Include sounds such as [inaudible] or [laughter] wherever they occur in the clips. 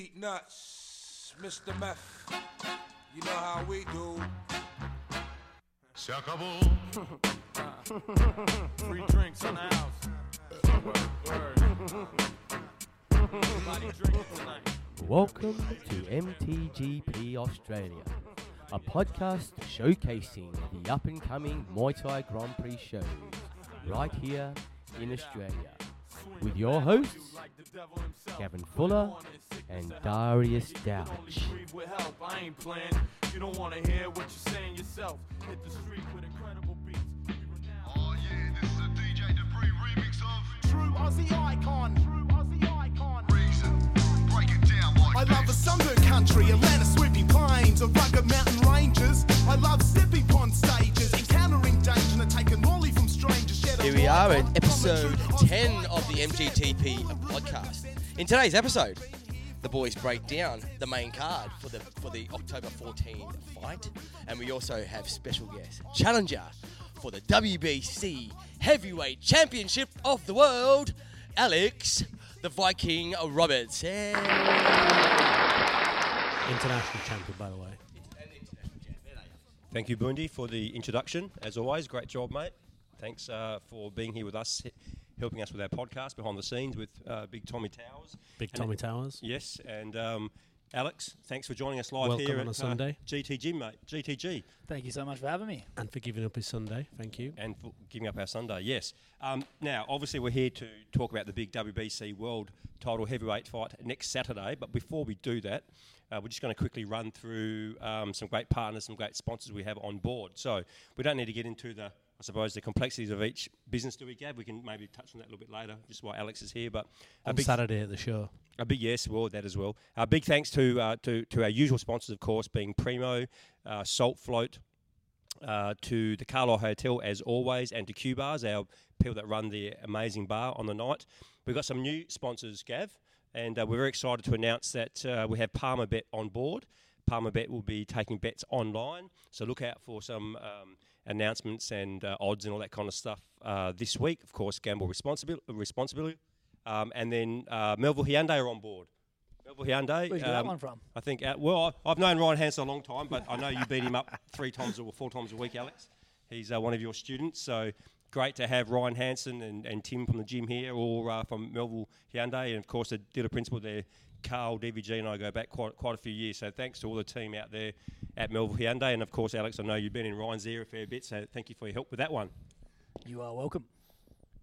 Street nuts, Mr. Meth. You know how we do. Se acabó. [laughs] Free drinks in the house. Word. Everybody tonight. Welcome to MTGP Australia, a podcast showcasing the up and coming Muay Thai Grand Prix shows right here in Australia. With your hosts, Gavin Fuller and Darius Douch. Breathe with help. I ain't playing. You don't wanna hear what you're saying yourself. Hit the street with incredible beats. Oh yeah, this is a DJ Dupree remix of True Aussie icon. True Aussie icon. Reason. Break it down like I love a sunburned country, Atlanta sweeping plains, of rugged mountain ranges. I love stepping pond stages, encountering danger and taking Here we are at episode 10 of the MGTP podcast. In today's episode, the boys break down the main card for the for the October 14 fight, and we also have special guest challenger for the WBC Heavyweight Championship of the World, Alex the Viking Roberts. Hey. International champion, by the way. Thank you, Bundy, for the introduction. As always, great job, mate. Thanks uh, for being here with us, helping us with our podcast behind the scenes with uh, Big Tommy Towers. Big And Tommy it- Towers. Yes, and um, Alex, thanks for joining us live Welcome here on at a Sunday. Uh, GTG, mate. GTG, Thank you so much for having me. And for giving up his Sunday. Thank you. and for giving up our Sunday. Yes. Um, now, obviously, we're here to talk about the big WBC World Title Heavyweight fight next Saturday. But before we do that, uh, we're just going to quickly run through um, some great partners, some great sponsors we have on board. So we don't need to get into the, I suppose, the complexities of each business. Do we, Gab? We can maybe touch on that a little bit later, just why Alex is here. But a On big Saturday at the show. a big yes, well, that as well. A big thanks to uh, to to our usual sponsors, of course, being Primo, uh, Salt Float, uh, to the Carlisle Hotel as always, and to Q Bars, our people that run the amazing bar on the night. We've got some new sponsors, Gav, and uh, we're very excited to announce that uh, we have Palmer Bet on board. Palmer Bet will be taking bets online, so look out for some um, announcements and uh, odds and all that kind of stuff uh, this week. Of course, gamble responsibly. Responsibly. Um, and then uh, Melville Hyundai are on board. Melville Hyundai. Where'd you get that um, one from? I think. Uh, well, I, I've known Ryan Hansen a long time, but I know you beat him up [laughs] three times or four times a week, Alex. He's uh, one of your students, so great to have Ryan Hansen and, and Tim from the gym here, all uh, from Melville Hyundai, and of course the dealer principal there, Carl DVG, and I go back quite quite a few years. So thanks to all the team out there at Melville Hyundai, and of course Alex, I know you've been in Ryan's ear a fair bit, so thank you for your help with that one. You are welcome.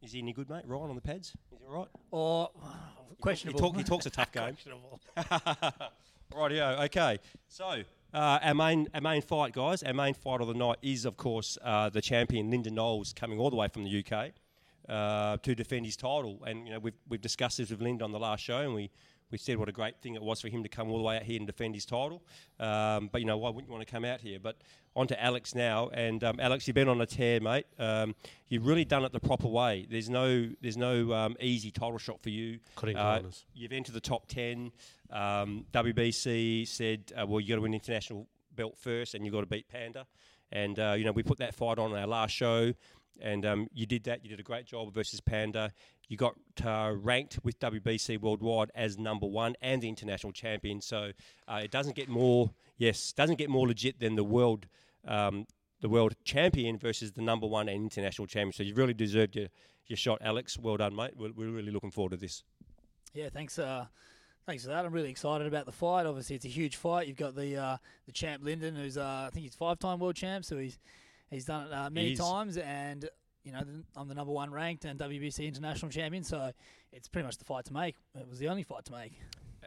Is he any good, mate? Ryan on the pads? Is he all right? Or He, questionable. talk, he talks a tough game. [laughs] Rightio. Okay. So uh, our main our main fight, guys. Our main fight of the night is, of course, uh, the champion Lyndon Knowles coming all the way from the UK uh, to defend his title. And you know we've we've discussed this with Lyndon on the last show, and we. We said what a great thing it was for him to come all the way out here and defend his title. Um, but, you know, why wouldn't you want to come out here? But on to Alex now. And, um, Alex, you've been on a tear, mate. Um, you've really done it the proper way. There's no, there's no um, easy title shot for you. Cutting Uh, corners. You've entered the top 10. Um, WBC said, uh, well, you got to win international belt first and you've got to beat Panda. And, uh, you know, we put that fight on our last show and um, you did that. You did a great job versus Panda. You got uh, ranked with WBC worldwide as number one and the international champion. So uh, it doesn't get more, yes, doesn't get more legit than the world. Um, the world champion versus the number one and international champion. So you've really deserved your, your shot, Alex. Well done, mate. We're, we're really looking forward to this. Yeah, thanks. Uh, thanks for that. I'm really excited about the fight. Obviously, it's a huge fight. You've got the uh, the champ Lyndon, who's uh, I think he's five time world champ, so he's he's done it uh, many times, and you know I'm the number one ranked and WBC international champion. So it's pretty much the fight to make. It was the only fight to make.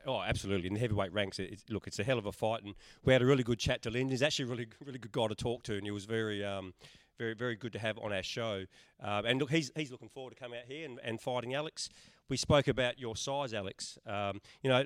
Oh, absolutely. In the heavyweight ranks, it's, look, it's a hell of a fight, and we had a really good chat to Lyndon. He's actually a really, really good guy to talk to, and he was very, um, very, very good to have on our show. Um, and look, he's he's looking forward to coming out here and, and fighting Alex. We spoke about your size, Alex. Um, you know,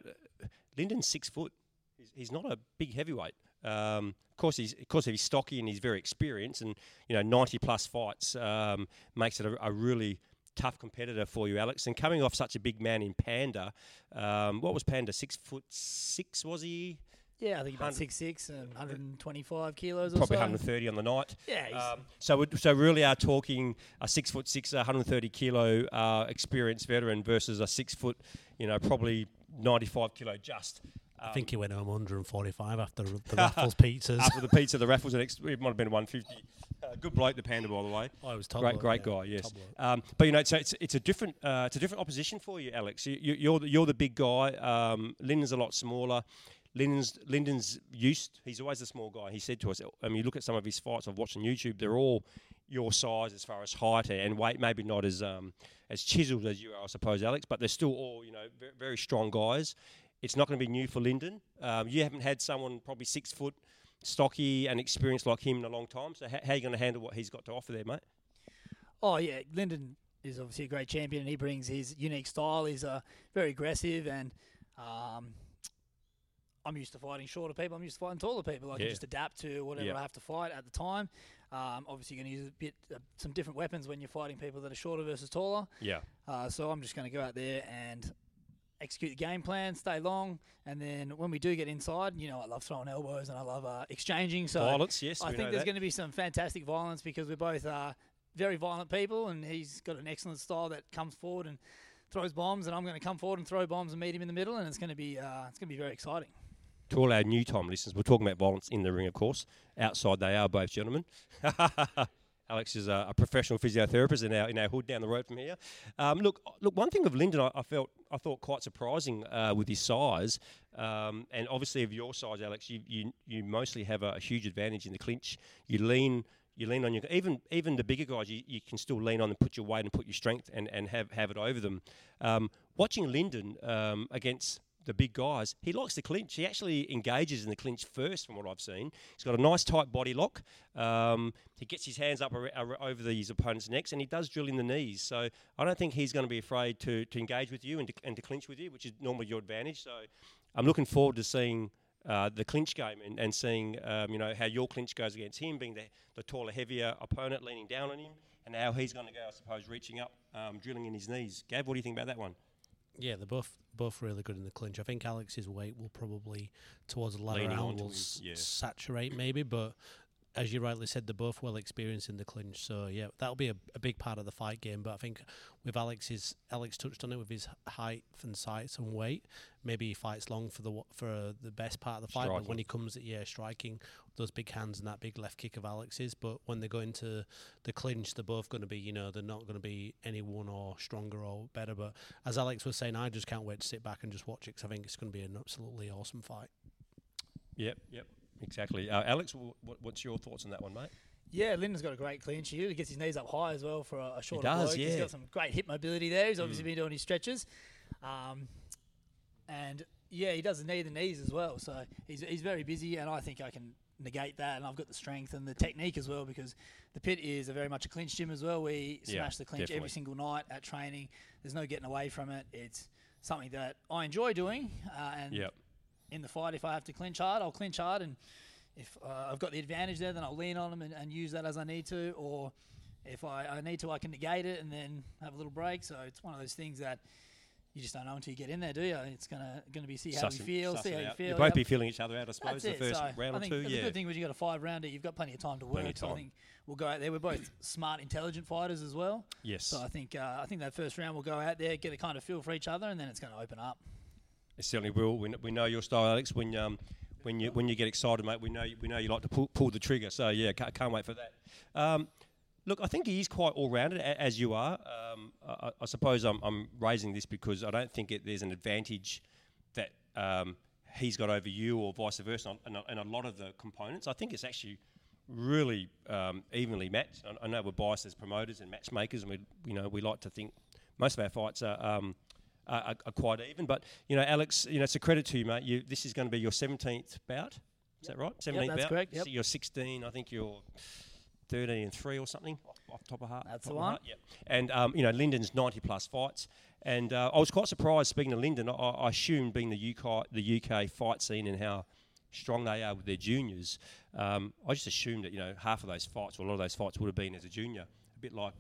Lyndon's six foot. He's, he's not a big heavyweight. Um, of course, he's of course he's stocky and he's very experienced, and you know, ninety plus fights um, makes it a, a really tough competitor for you, Alex. And coming off such a big man in Panda, um, what was Panda? Six foot six was he? Yeah, I think he was about six six and 125 kilos or Probably so. 130 on the night. Yeah, he's- Um, so we so really are talking a six foot six, 130 kilo uh, experienced veteran versus a six foot, you know, probably 95 kilo just. I Um, think he went home 145 after the [laughs] Raffles pizzas. after the pizza, the raffles, it might have been 150. Uh, good bloke, the panda, by the way. Oh, it was top great, bloke, great yeah, guy. Yes, um, but you know, so it's it's a different uh, it's a different opposition for you, Alex. You, you, you're the, you're the big guy. Um, Lyndon's a lot smaller. Lyndon's Lyndon's used. He's always a small guy. He said to us, I mean, you look at some of his fights I've watched on YouTube. They're all your size as far as height and weight. Maybe not as um, as chiseled as you are, I suppose, Alex. But they're still all you know very, very strong guys. It's not going to be new for Lyndon. Um, you haven't had someone probably six foot, stocky and experienced like him in a long time. So how, how are you going to handle what he's got to offer there, mate? Oh yeah, Lyndon is obviously a great champion, and he brings his unique style. He's uh, very aggressive, and um, I'm used to fighting shorter people. I'm used to fighting taller people. I Yeah. can just adapt to whatever Yeah. I have to fight at the time. Um, obviously, you're going to use a bit uh, some different weapons when you're fighting people that are shorter versus taller. Yeah. Uh, so I'm just going to go out there and execute the game plan, stay long, and then when we do get inside, you know, I love throwing elbows and I love uh, exchanging. So Violence, yes, I think there's going to be some fantastic violence because we're both uh, very violent people, and he's got an excellent style that comes forward and throws bombs, and I'm going to come forward and throw bombs and meet him in the middle, and it's going to be uh, it's going to be very exciting. To all our new time listeners, we're talking about violence in the ring, of course. Outside, they are both gentlemen. [laughs] Alex is a, a professional physiotherapist in our in our hood down the road from here. Um, look, look. One thing of Lyndon, I, I felt I thought quite surprising uh, with his size, um, and obviously of your size, Alex. You you, you mostly have a, a huge advantage in the clinch. You lean. You lean on your even even the bigger guys. You, you can still lean on and put your weight and put your strength and, and have, have it over them. Um, watching Lyndon um, against the big guys, he likes to clinch. He actually engages in the clinch first, from what I've seen. He's got a nice tight body lock. Um, he gets his hands up ar- ar- over these opponents' necks, and he does drill in the knees. So I don't think he's going to be afraid to, to engage with you and to, and to clinch with you, which is normally your advantage. So I'm looking forward to seeing. Uh, the clinch game and, and seeing um, you know how your clinch goes against him being the, the taller heavier opponent leaning down on him and how he's going to go I suppose reaching up um, drilling in his knees Gav what do you think about that one Yeah, they're both both really good in the clinch. I think Alex's weight will probably towards the latter round will s- yeah. saturate maybe, but as you rightly said, they're both well experienced in the clinch. So yeah, that'll be a, a big part of the fight game. But I think with Alex's Alex touched on it with his height and size and weight. Maybe he fights long for the for the best part of the fight. But when he comes at yeah striking those big hands and that big left kick of Alex's, but when they go into the clinch, they're both going to be you know they're not going to be any one or stronger or better. But as Alex was saying, I just can't wait to sit back and just watch it because I think it's going to be an absolutely awesome fight. Yep, yep, exactly. Uh, Alex, wh- what, what's your thoughts on that one, mate? Yeah, Lyndon's got a great clinch. He really gets his knees up high as well for a, a shorter does, bloke. He's yeah. got some great hip mobility there. He's obviously Mm. been doing his stretches. Um, and yeah, he does the knee the knees as well. So he's, he's very busy, and I think I can negate that. And I've got the strength and the technique as well because the pit is a very much a clinch gym as well. We Yeah, smash the clinch definitely. every single night at training. There's no getting away from it. It's something that I enjoy doing. Uh, and Yep. in the fight, if I have to clinch hard, I'll clinch hard. And if uh, I've got the advantage there, then I'll lean on them and, and use that as I need to. Or if I, I need to, I can negate it and then have a little break. So it's one of those things that you just don't know until you get in there, do you? It's gonna gonna be see how Suss you feel, see how you out. feel. You'll both be feeling each other out, I suppose, That's the it. first so round I or think two. The Yeah. good thing was you got a five rounder. You've got plenty of time to work. of So I time. think we'll go out there. We're both smart, intelligent fighters as well. Yes. So I think uh, I think that first round we'll go out there, get a kind of feel for each other, and then it's going to open up. It certainly will. We, we know your style, Alex. When um, when you when you get excited, mate, we know you, we know you like to pull, pull the trigger. So yeah, can't, can't wait for that. Um, look, I think he is quite all rounded as you are. Um, I, I suppose I'm, I'm raising this because I don't think it, there's an advantage that um, he's got over you or vice versa on, a- lot of the components. I think it's actually really um, evenly matched. I, I know we're biased as promoters and matchmakers, and we you know we like to think most of our fights are. Um, are, are- quite even, but you know, Alex, you know, it's a credit to you, mate. You, this is going to be your 17th bout. Is that right? 17th that's bout. correct, So yep. you're 16. I think you're 13 and three or something off, off the top of heart. That's the one. heart, Yep. And um, you know, Lyndon's 90 plus fights, and uh, I was quite surprised. Speaking to Lyndon, I, I assumed being the UK the UK fight scene and how strong they are with their juniors, um, I just assumed that you know half of those fights, or a lot of those fights, would have been as a junior. A bit like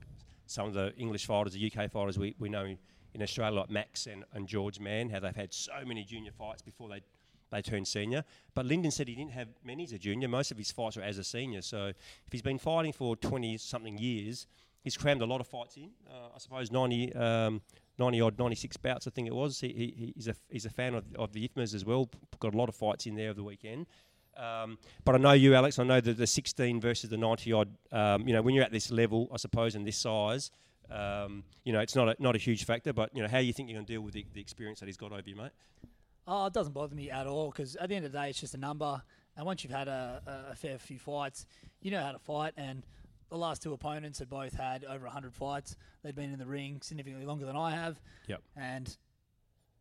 some of the English fighters, the UK fighters we, we know in Australia, like Max and, and George Mann, how they've had so many junior fights before they they turned senior. But Lyndon said he didn't have many as a junior. Most of his fights were as a senior. So if he's been fighting for 20 something years, he's crammed a lot of fights in. Uh, I suppose 90, um, 90 odd, 96 bouts, I think it was. He, he, he's, a, he's a fan of, of the IFMAs as well. Got a lot of fights in there over the weekend. Um, but I know you, Alex. I know that the 16 versus the 90 odd. Um, you know, when you're at this level, I suppose, and this size, um, you know, it's not a, not a huge factor. But you know, how you think you're going to deal with the, the experience that he's got over you, mate? Oh, it doesn't bother me at all because at the end of the day, it's just a number. And once you've had a, a, fair few fights, you know how to fight. And the last two opponents had both had over 100 fights. They'd been in the ring significantly longer than I have. Yep. And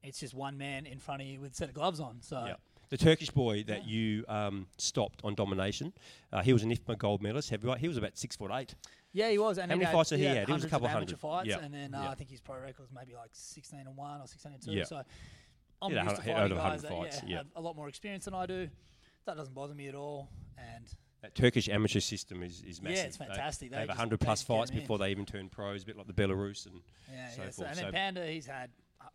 it's just one man in front of you with a set of gloves on. So Yeah. The Turkish boy that you um, stopped on domination, uh, he was an IFMA gold medalist heavyweight. He was about six foot eight. Yeah, he was. And How many had, fights did he had? He was a couple of hundred. fights, Yeah. and then uh, Yeah. I think his pro record was maybe like 16 and one or 16 and two. Yeah. So I'm a used to hun- he had fighting over guys that fights, yeah, yeah. have a lot more experience than I do. That doesn't bother me at all. And That Turkish amateur system is, is massive. Yeah, it's fantastic. They, They have 100 plus fights before they even turn pros, a bit like the Belarus and yeah, so yeah. So, forth. and So- then Panda, he's had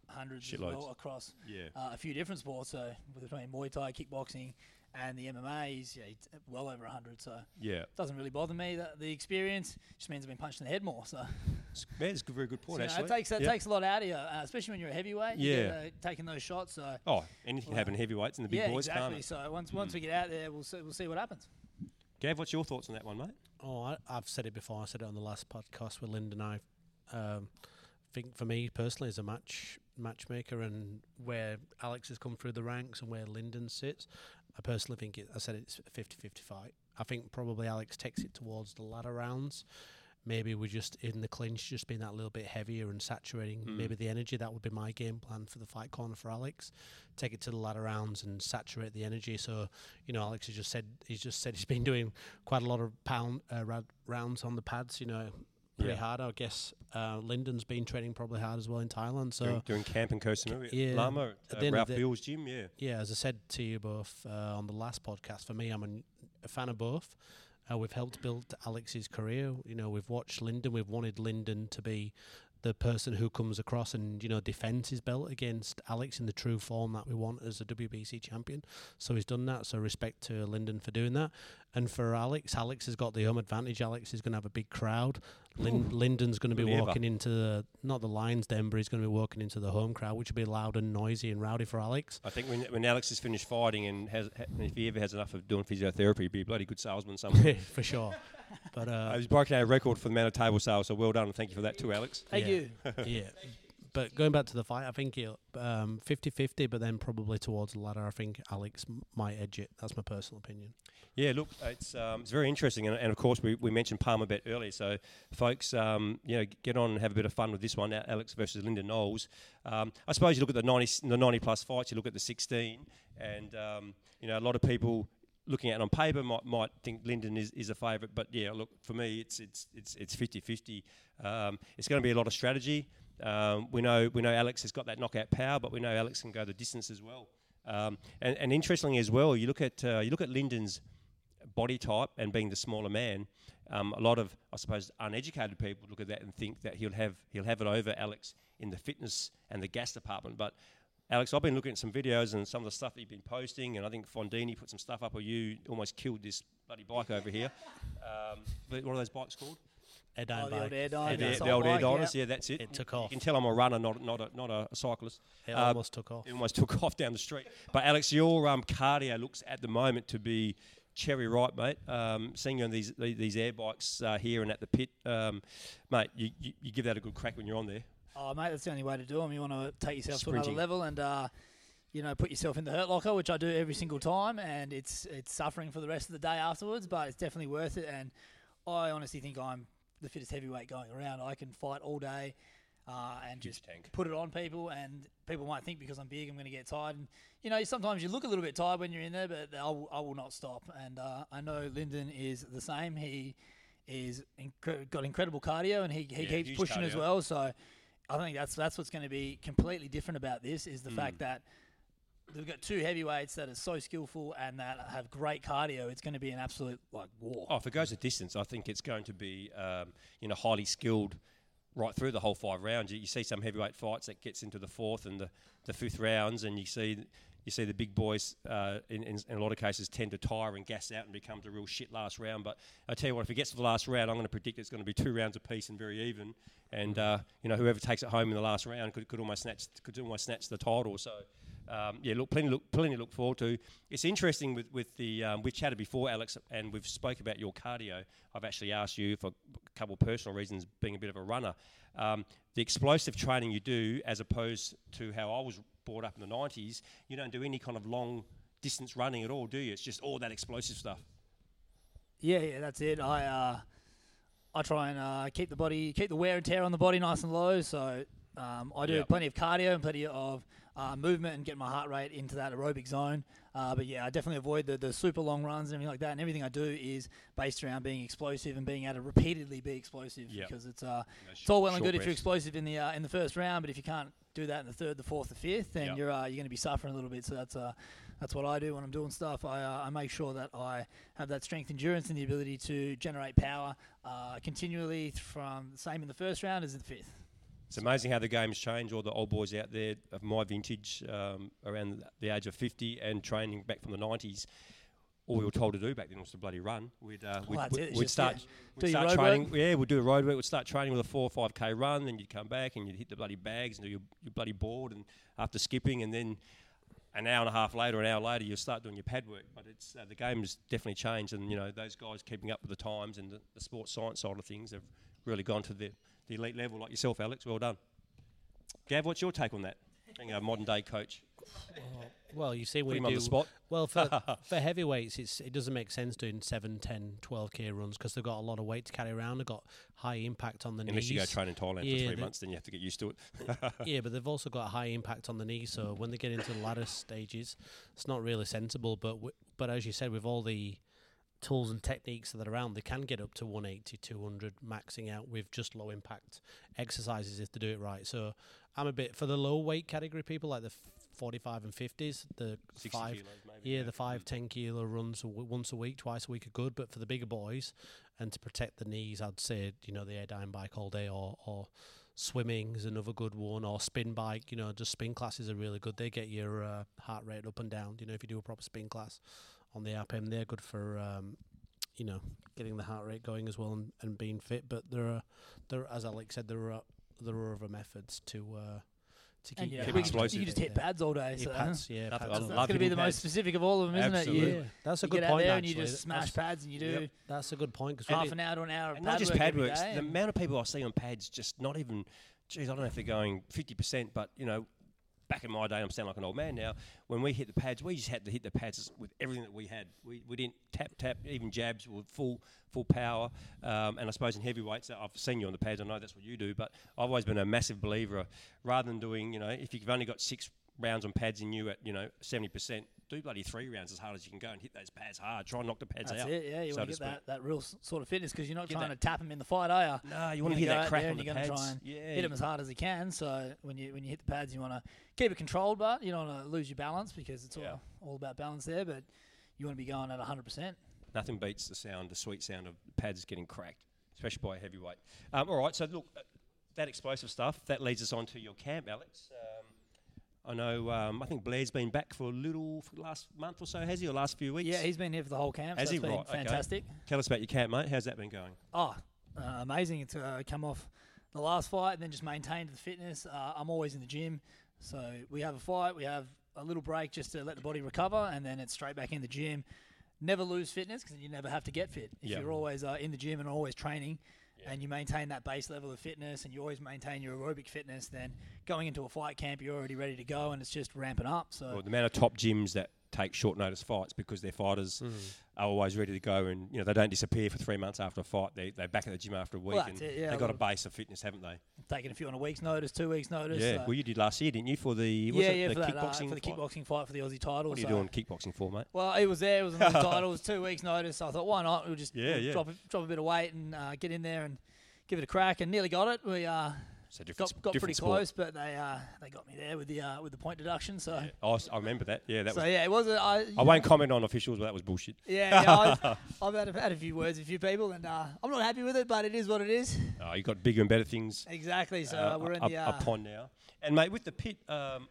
hundreds well across Yeah. uh, a few different sports. So between Muay Thai, kickboxing, and the MMA, he's yeah, well over 100. So Yeah. it doesn't really bother me. The, the experience just means I've been punched in the head more. So It's- [laughs] Man, it's a very good So, point, you know, it takes that Yeah. takes a lot out of you, uh, especially when you're a heavyweight. you Yeah. get, uh, taking those shots. So Oh, anything can happen in heavyweights and the big yeah, boys, exactly. can't? Hmm. So once once we get out there, we'll see, we'll see what happens. Gav, what's your thoughts on that one, mate? Oh, I, I've said it before. I said it on the last podcast with Lyndon. I um, think for me personally, as a match matchmaker, and where Alex has come through the ranks and where Lyndon sits, I personally think it. I said it's a 50-50 fight. I think probably Alex takes it towards the latter rounds. Maybe we're just in the clinch, just being that little bit heavier and saturating Mm. maybe the energy. That would be my game plan for the fight corner for Alex. Take it to the latter rounds and saturate the energy. So, you know, Alex has just said he's just said he's been doing quite a lot of pound uh, rounds on the pads. You know, pretty Yeah. hard. I guess uh, Lyndon's been training probably hard as well in Thailand. So doing, doing camp in Koh Samui, yeah, Lamai, at uh, the end of Ralph Bill's gym, yeah. yeah, as I said to you both uh, on the last podcast, for me, I'm an, a fan of both. Uh, we've helped build Alex's career. You know, we've watched Lyndon. We've wanted Lyndon to be the person who comes across and you know defends his belt against Alex in the true form that we want as a WBC champion. So he's done that. So respect to Lyndon for doing that. And for Alex, Alex has got the home advantage. Alex is going to have a big crowd. Lyn- Lyndon's going to be walking into the not the Lions Den, but he's going to be walking into the home crowd, which will be loud and noisy and rowdy for Alex. I think when, when Alex is finished fighting and has, ha, if he ever has enough of doing physiotherapy, he'd be a bloody good salesman somewhere. [laughs] for sure. But uh, Uh, he's broken our record for the amount of table sales, so well done, and thank you for that too, Alex. Thank Yeah. you. [laughs] yeah. [laughs] But going back to the fight, I think he'll um, 50-50, but then probably towards the ladder, I think Alex m- might edge it. That's my personal opinion. Yeah, look, it's um, it's very interesting, and, and of course we, we mentioned Palmer bet earlier. So, folks, um, you know, get on and have a bit of fun with this one, A- Alex versus Lyndon Knowles. Um, I suppose you look at the ninety the ninety plus fights, you look at the sixteen, and um, you know, a lot of people looking at it on paper might might think Lyndon is, is a favourite, but yeah, look for me, it's it's it's it's 50-50. Um, it's going to be a lot of strategy. Um, we know we know Alex has got that knockout power, but we know Alex can go the distance as well. Um, and, and interestingly as well, you look at uh, you look at Lyndon's body type and being the smaller man, um, a lot of I suppose uneducated people look at that and think that he'll have he'll have it over Alex in the fitness and the gas department. But Alex, I've been looking at some videos and some of the stuff that you've been posting, and I think Fondini put some stuff up where you almost killed this bloody bike over here. Um, what are those bikes called? Air Oh, down the old bike. air The, dine, the, assault the old air bike, yeah. yeah, that's it. It took off. You can tell I'm a runner, not not a not a cyclist. It Uh, almost took off. It almost [laughs] took off down the street. But Alex, your um, cardio looks at the moment to be cherry ripe, mate. Um, seeing you on these these air bikes uh, here and at the pit, um, mate, you, you, you give that a good crack when you're on there. Oh, mate, that's the only way to do them. You want to take yourself to another level and, uh, you know, put yourself in the hurt locker, which I do every single time, and it's it's suffering for the rest of the day afterwards, but it's definitely worth it. And I honestly think I'm the fittest heavyweight going around. I can fight all day. Uh, and Huge just tank. put it on people, and people might think because I'm big, I'm going to get tired. And you know, sometimes you look a little bit tired when you're in there, but I will, I will not stop. And uh, I know Lyndon is the same. He is incre- got incredible cardio, and he, he Yeah, keeps pushing as well. So I think that's that's what's going to be completely different about this is the Mm. fact that we've got two heavyweights that are so skillful and that have great cardio. It's going to be an absolute like war. Oh, if it goes a distance, I think it's going to be um, you know highly skilled right through the whole five rounds. You, you see some heavyweight fights that gets into the fourth and the, the fifth rounds, and you see you see the big boys uh, in, in, in a lot of cases tend to tire and gas out and becomes a real shit last round. But I tell you what, if it gets to the last round, I'm going to predict it's going to be two rounds apiece and very even. And uh, you know whoever takes it home in the last round could, could almost snatch could almost snatch the title. So. Um, yeah, look, plenty, look, plenty look forward to. It's interesting with with the um, we've chatted before, Alex, and we've spoke about your cardio. I've actually asked you for a couple of personal reasons, being a bit of a runner, um, the explosive training you do, as opposed to how I was brought up in the '90s. You don't do any kind of long distance running at all, do you? It's just all that explosive stuff. Yeah, yeah, that's it. I uh, I try and uh, keep the body, keep the wear and tear on the body nice and low. So um, I do Yep. plenty of cardio and plenty of uh, movement and get my heart rate into that aerobic zone. Uh, but yeah, I definitely avoid the, the super long runs and everything like that. And everything I do is based around being explosive and being able to repeatedly be explosive Yep. because it's uh, sh- it's all well and good if you're explosive in the uh, in the first round, but if you can't do that in the third, the fourth, the fifth, then Yep. you're uh, you're going to be suffering a little bit. So that's uh, that's what I do when I'm doing stuff. I, uh, I make sure that I have that strength, endurance, and the ability to generate power uh, continually from the same in the first round as in the fifth. It's amazing how the game's changed. All the old boys out there of my vintage, um, around the age of 50 and training back from the 90s, all we were told to do back then was to bloody run. We'd, uh, we'd, we'd, we'd start, we'd start training. work. Yeah, we'd do a road work. We'd start training with a four or five k run. Then you'd come back and you'd hit the bloody bags and do your, your bloody board. And after skipping, and then an hour and a half later, an hour later, you start doing your pad work. But it's uh, the game's definitely changed, and you know those guys keeping up with the times and the, the sports science side of things have really gone to the, the elite level, like yourself, Alex. Well done. Gav, what's your take on that? Being a modern day coach, oh, Well, you see, put we him do on the spot. Well, for [laughs] for heavyweights, it's it doesn't make sense doing 7, 10, 12 k runs because they've got a lot of weight to carry around. They've got high impact on the Unless knees. you go train in Thailand Yeah, for three months, then you have to get used to it. [laughs] yeah, but they've also got a high impact on the knee. So when they get into the latter stages, it's not really sensible. But w- but as you said, with all the tools and techniques that are around, they can get up to 180, 200, maxing out with just low impact exercises if they do it right. So I'm a bit for the low weight category people like the 45 and 50s, the five. kilos, maybe. Yeah, the five, ten kilo runs w- once a week, twice a week are good. But for the bigger boys, and to protect the knees, I'd say you know the Airdyne bike all day, or or swimming is another good one, or spin bike. You know, just spin classes are really good. They get your uh, heart rate up and down. You know, if you do a proper spin class on the RPM, they're good for um, you know getting the heart rate going as well and, and being fit. But there are there, as Alex said, there are there are other methods to. Uh, to keep yeah, Keep we it explosive. You can just hit pads all day. Yeah, So pads, yeah, pads I are- that's going to be hitting the most specific of all of them, isn't Absolutely. it? Yeah, that's a you good get out point. there and you just smash That's- pads and you do Yep. That's a good point because half an hour to an hour of pad not just work pad works. The amount of people I see on pads, just not even. Geez, I don't know if they're going fifty percent, but you know, back in my day, I'm sounding like an old man now. When we hit the pads, we just had to hit the pads with everything that we had. We, we didn't tap tap, even jabs with full full power. Um, and I suppose in heavyweights, I've seen you on the pads. I know that's what you do, but I've always been a massive believer. Rather than doing, you know, if you've only got six rounds on pads in you at you know seventy percent, do bloody three rounds as hard as you can go and hit those pads hard. Try and knock the pads That's out. it, yeah. You so want to get that, that real sort of fitness because you're not Get trying that- to tap them in the fight, are you? No, you want to hear that crack on and the you're pads. try and yeah, hit them as hard as you can. So when you when you hit the pads, you want to keep it controlled, but you don't want to lose your balance because it's Yeah. all, all about balance there. But you want to be going at 100. percent Nothing beats the sound, the sweet sound of pads getting cracked, especially by a heavyweight. Um, all right, so look, uh, that explosive stuff that leads us on to your camp, Alex. Um, I know. Um, I think Blair's been back for a little for last month or so, has he, or last few weeks? Yeah, he's been here for the whole camp. Has so he? been Right, okay. fantastic. Tell us about your camp, mate. How's that been going? Oh, uh, amazing to uh, come off the last fight and then just maintain the fitness. Uh, I'm always in the gym, so we have a fight, we have a little break just to let the body recover, and then it's straight back in the gym. Never lose fitness because you never have to get fit. If Yeah. you're always uh, in the gym and always training, and you maintain that base level of fitness, and you always maintain your aerobic fitness, then going into a fight camp, you're already ready to go, and it's just ramping up. So Well, the amount of top gyms that take short notice fights because their fighters Mm. are always ready to go, and you know they don't disappear for three months after a fight. They they're back at the gym after a week, Well, and it, yeah, they've got a base of fitness, haven't they? taking a few on a week's notice, two weeks notice. Yeah. uh, well, you did last year, didn't you, for the was yeah, it yeah, the for that, uh, kickboxing for the fight? kickboxing fight for the Aussie title. What are you so- doing kickboxing for, mate? Well, it was there. It was an Aussie [laughs] title. It was two weeks' notice. So I thought, why not? We'll just Yeah, we'll yeah. drop a, drop a bit of weight and uh, get in there and give it a crack. And nearly got it. We uh, So different, got got different pretty sport. close, but they uh, they got me there with the uh, with the point deduction. So Oh, I remember that. Yeah, that so was. yeah, it was. A, I, I won't comment on officials, but that was bullshit. [laughs] Yeah, yeah I've, I've had, a, had a few words with a few people, and uh, I'm not happy with it, but it is what it is. Oh, you got bigger and better things. Exactly. So uh, we're in up, the. Uh, upon now. And mate, with the pit, um,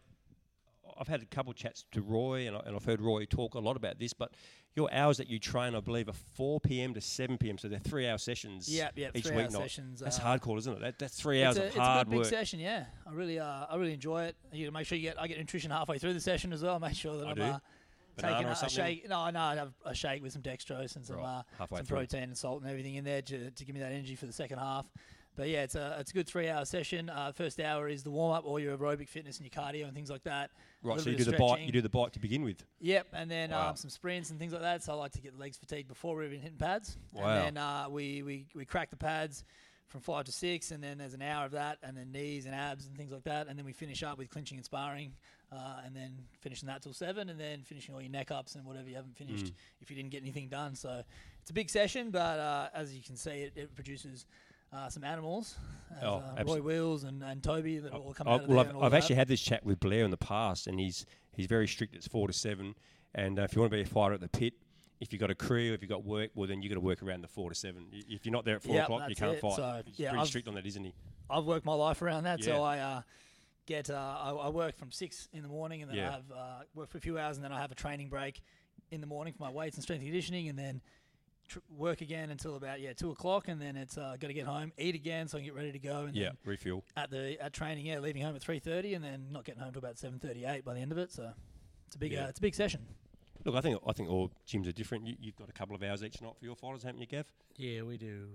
I've had a couple of chats to Roy, and, I, and I've heard Roy talk a lot about this. But your hours that you train, I believe, are 4 p.m. to 7 p.m. So they're three-hour sessions. Yep, yep, each week. Sessions, That's uh, hardcore, isn't it? That, that's three hours a, of it's a hard good big work. session, yeah. I really, uh, I really enjoy it. You make sure you get, I get nutrition halfway through the session as well. Make sure that I I'm do? uh, taking a, a shake. No, no, I have a shake with some dextrose and some, Right, uh, some through. protein and salt and everything in there to, to give me that energy for the second half. But yeah, it's a it's a good three hour session. Uh, first hour is the warm up, all your aerobic fitness and your cardio and things like that. Right, so you do the bike. You do the bike to begin with. Yep, and then Wow. um, some sprints and things like that. So I like to get the legs fatigued before we're even hitting pads. Wow. And then uh, we, we we crack the pads from five to six, and then there's an hour of that, and then knees and abs and things like that, and then we finish up with clinching and sparring, uh, and then finishing that till seven, and then finishing all your neck ups and whatever you haven't finished Mm. if you didn't get anything done. So it's a big session, but uh, as you can see, it, it produces. Uh, some animals, as, Oh, uh, Roy Wheels and, and Toby that all come out. Well, I've, I've actually had this chat with Blair in the past, and he's he's very strict. It's four to seven, and uh, if you want to be a fighter at the pit, if you've got a career, if you've got work, well then you've got to work around the four to seven. If you're not there at four Yep, o'clock, you can't it. fight. So, he's yeah, pretty I've- strict on that, isn't he? I've worked my life around that, Yeah. so I uh, get uh, I, I work from six in the morning, and then Yeah. I have uh, work for a few hours, and then I have a training break in the morning for my weights and strength and conditioning, and then tr- work again until about yeah two o'clock, and then it's uh, got to get home, eat again, so I can get ready to go. And Yeah, then refuel. at the at training, yeah, leaving home at three thirty, and then not getting home till about seven thirty eight by the end of it. So it's a big Yeah. uh, it's a big session. Look, I think I think all gyms are different. You, you've got a couple of hours each night for your fighters, haven't you, Gav? Yeah, we do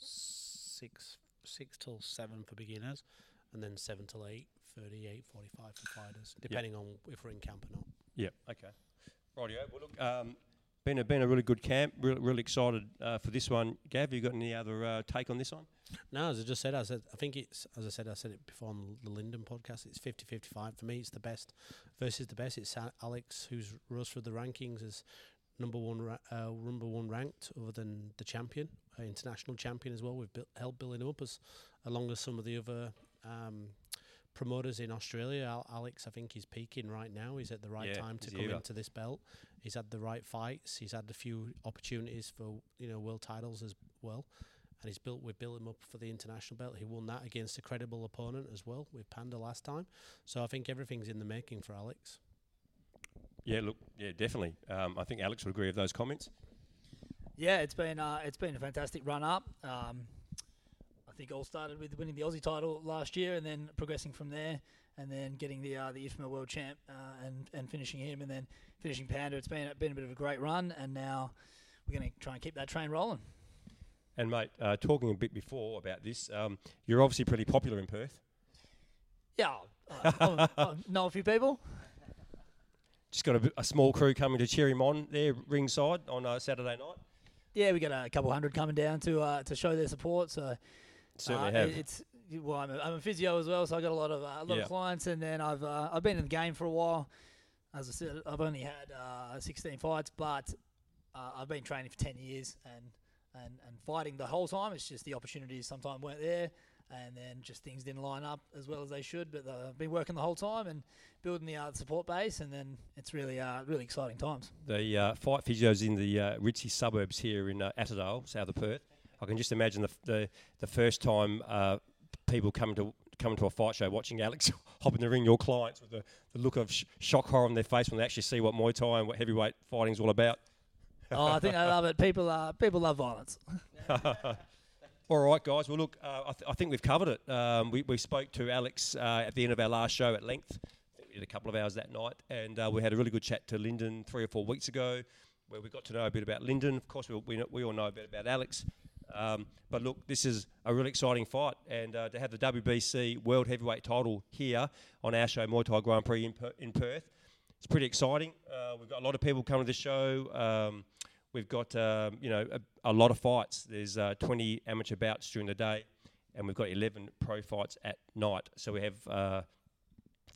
six six till seven for beginners, and then seven till eight, 30, 8, 45 for fighters, depending on if we're in camp or not. Yeah. Okay. Rightio. Well, look, um, been a been a really good camp. Really, really excited uh, for this one. Gav, you got any other uh, take on this one? No, as I just said, I said I think it's as I said, I said it before on the Lyndon podcast. It's 50-55 for me. It's the best versus the best. It's Alex who's rose through the rankings as number one, ra- uh, number one ranked, other than the champion, uh, international champion as well. We've built, helped building him up as along as some of the other. Um, Promoters in Australia, Alex, I think he's peaking right now. He's at the right Yeah, time to come Eva. into this belt. He's had the right fights. He's had a few opportunities for you know world titles as well and he's built. We built him up for the international belt. He won that against a credible opponent as well with Panda last time. So I think everything's in the making for Alex. Yeah. Look. Yeah. Definitely. Um, I think Alex would agree with those comments. Yeah, it's been uh, it's been a fantastic run up. Um, I think all started with winning the Aussie title last year, and then progressing from there, and then getting the uh, the IFMA World Champ, uh, and and finishing him, and then finishing Panda. It's been been a bit of a great run, and now we're going to try and keep that train rolling. And mate, uh, talking a bit before about this, um, you're obviously pretty popular in Perth. Yeah, I, I [laughs] know a few people. Just got a, a small crew coming to cheer him on there ringside on uh, Saturday night. Yeah, we got a couple hundred coming down to uh, to show their support. So Certainly uh, have. It's well, I'm a, I'm a physio as well, so I got a lot of uh, a lot Yeah. of clients, and then I've uh, I've been in the game for a while. As I said, I've only had uh, 16 fights, but uh, I've been training for 10 years and, and and fighting the whole time. It's just the opportunities sometimes weren't there, and then just things didn't line up as well as they should. But uh, I've been working the whole time and building the uh, support base, and then it's really uh, really exciting times. The uh, fight physios in the uh, ritzy suburbs here in uh, Attadale, south of Perth. I can just imagine the the, the first time uh, people come to come to a fight show watching Alex [laughs] hop in the ring, your clients with the, the look of sh- shock horror on their face when they actually see what Muay Thai and what heavyweight fighting is all about. [laughs] oh, I think they love it. People uh, people love violence. [laughs] All right, guys. Well, look, uh, I, th- I think we've covered it. Um, we, we spoke to Alex uh, at the end of our last show at length. We did a couple of hours that night, and uh, we had a really good chat to Lyndon three or four weeks ago, where we got to know a bit about Lyndon. Of course, we, we, we all know a bit about Alex. Um, but look, this is a really exciting fight, and uh, to have the WBC World Heavyweight title here on our show, Muay Thai Grand Prix in, per- in Perth, it's pretty exciting. Uh, we've got a lot of people coming to the show. Um, we've got um, you know a, a lot of fights. There's uh, 20 amateur bouts during the day, and we've got 11 pro fights at night. So we have uh,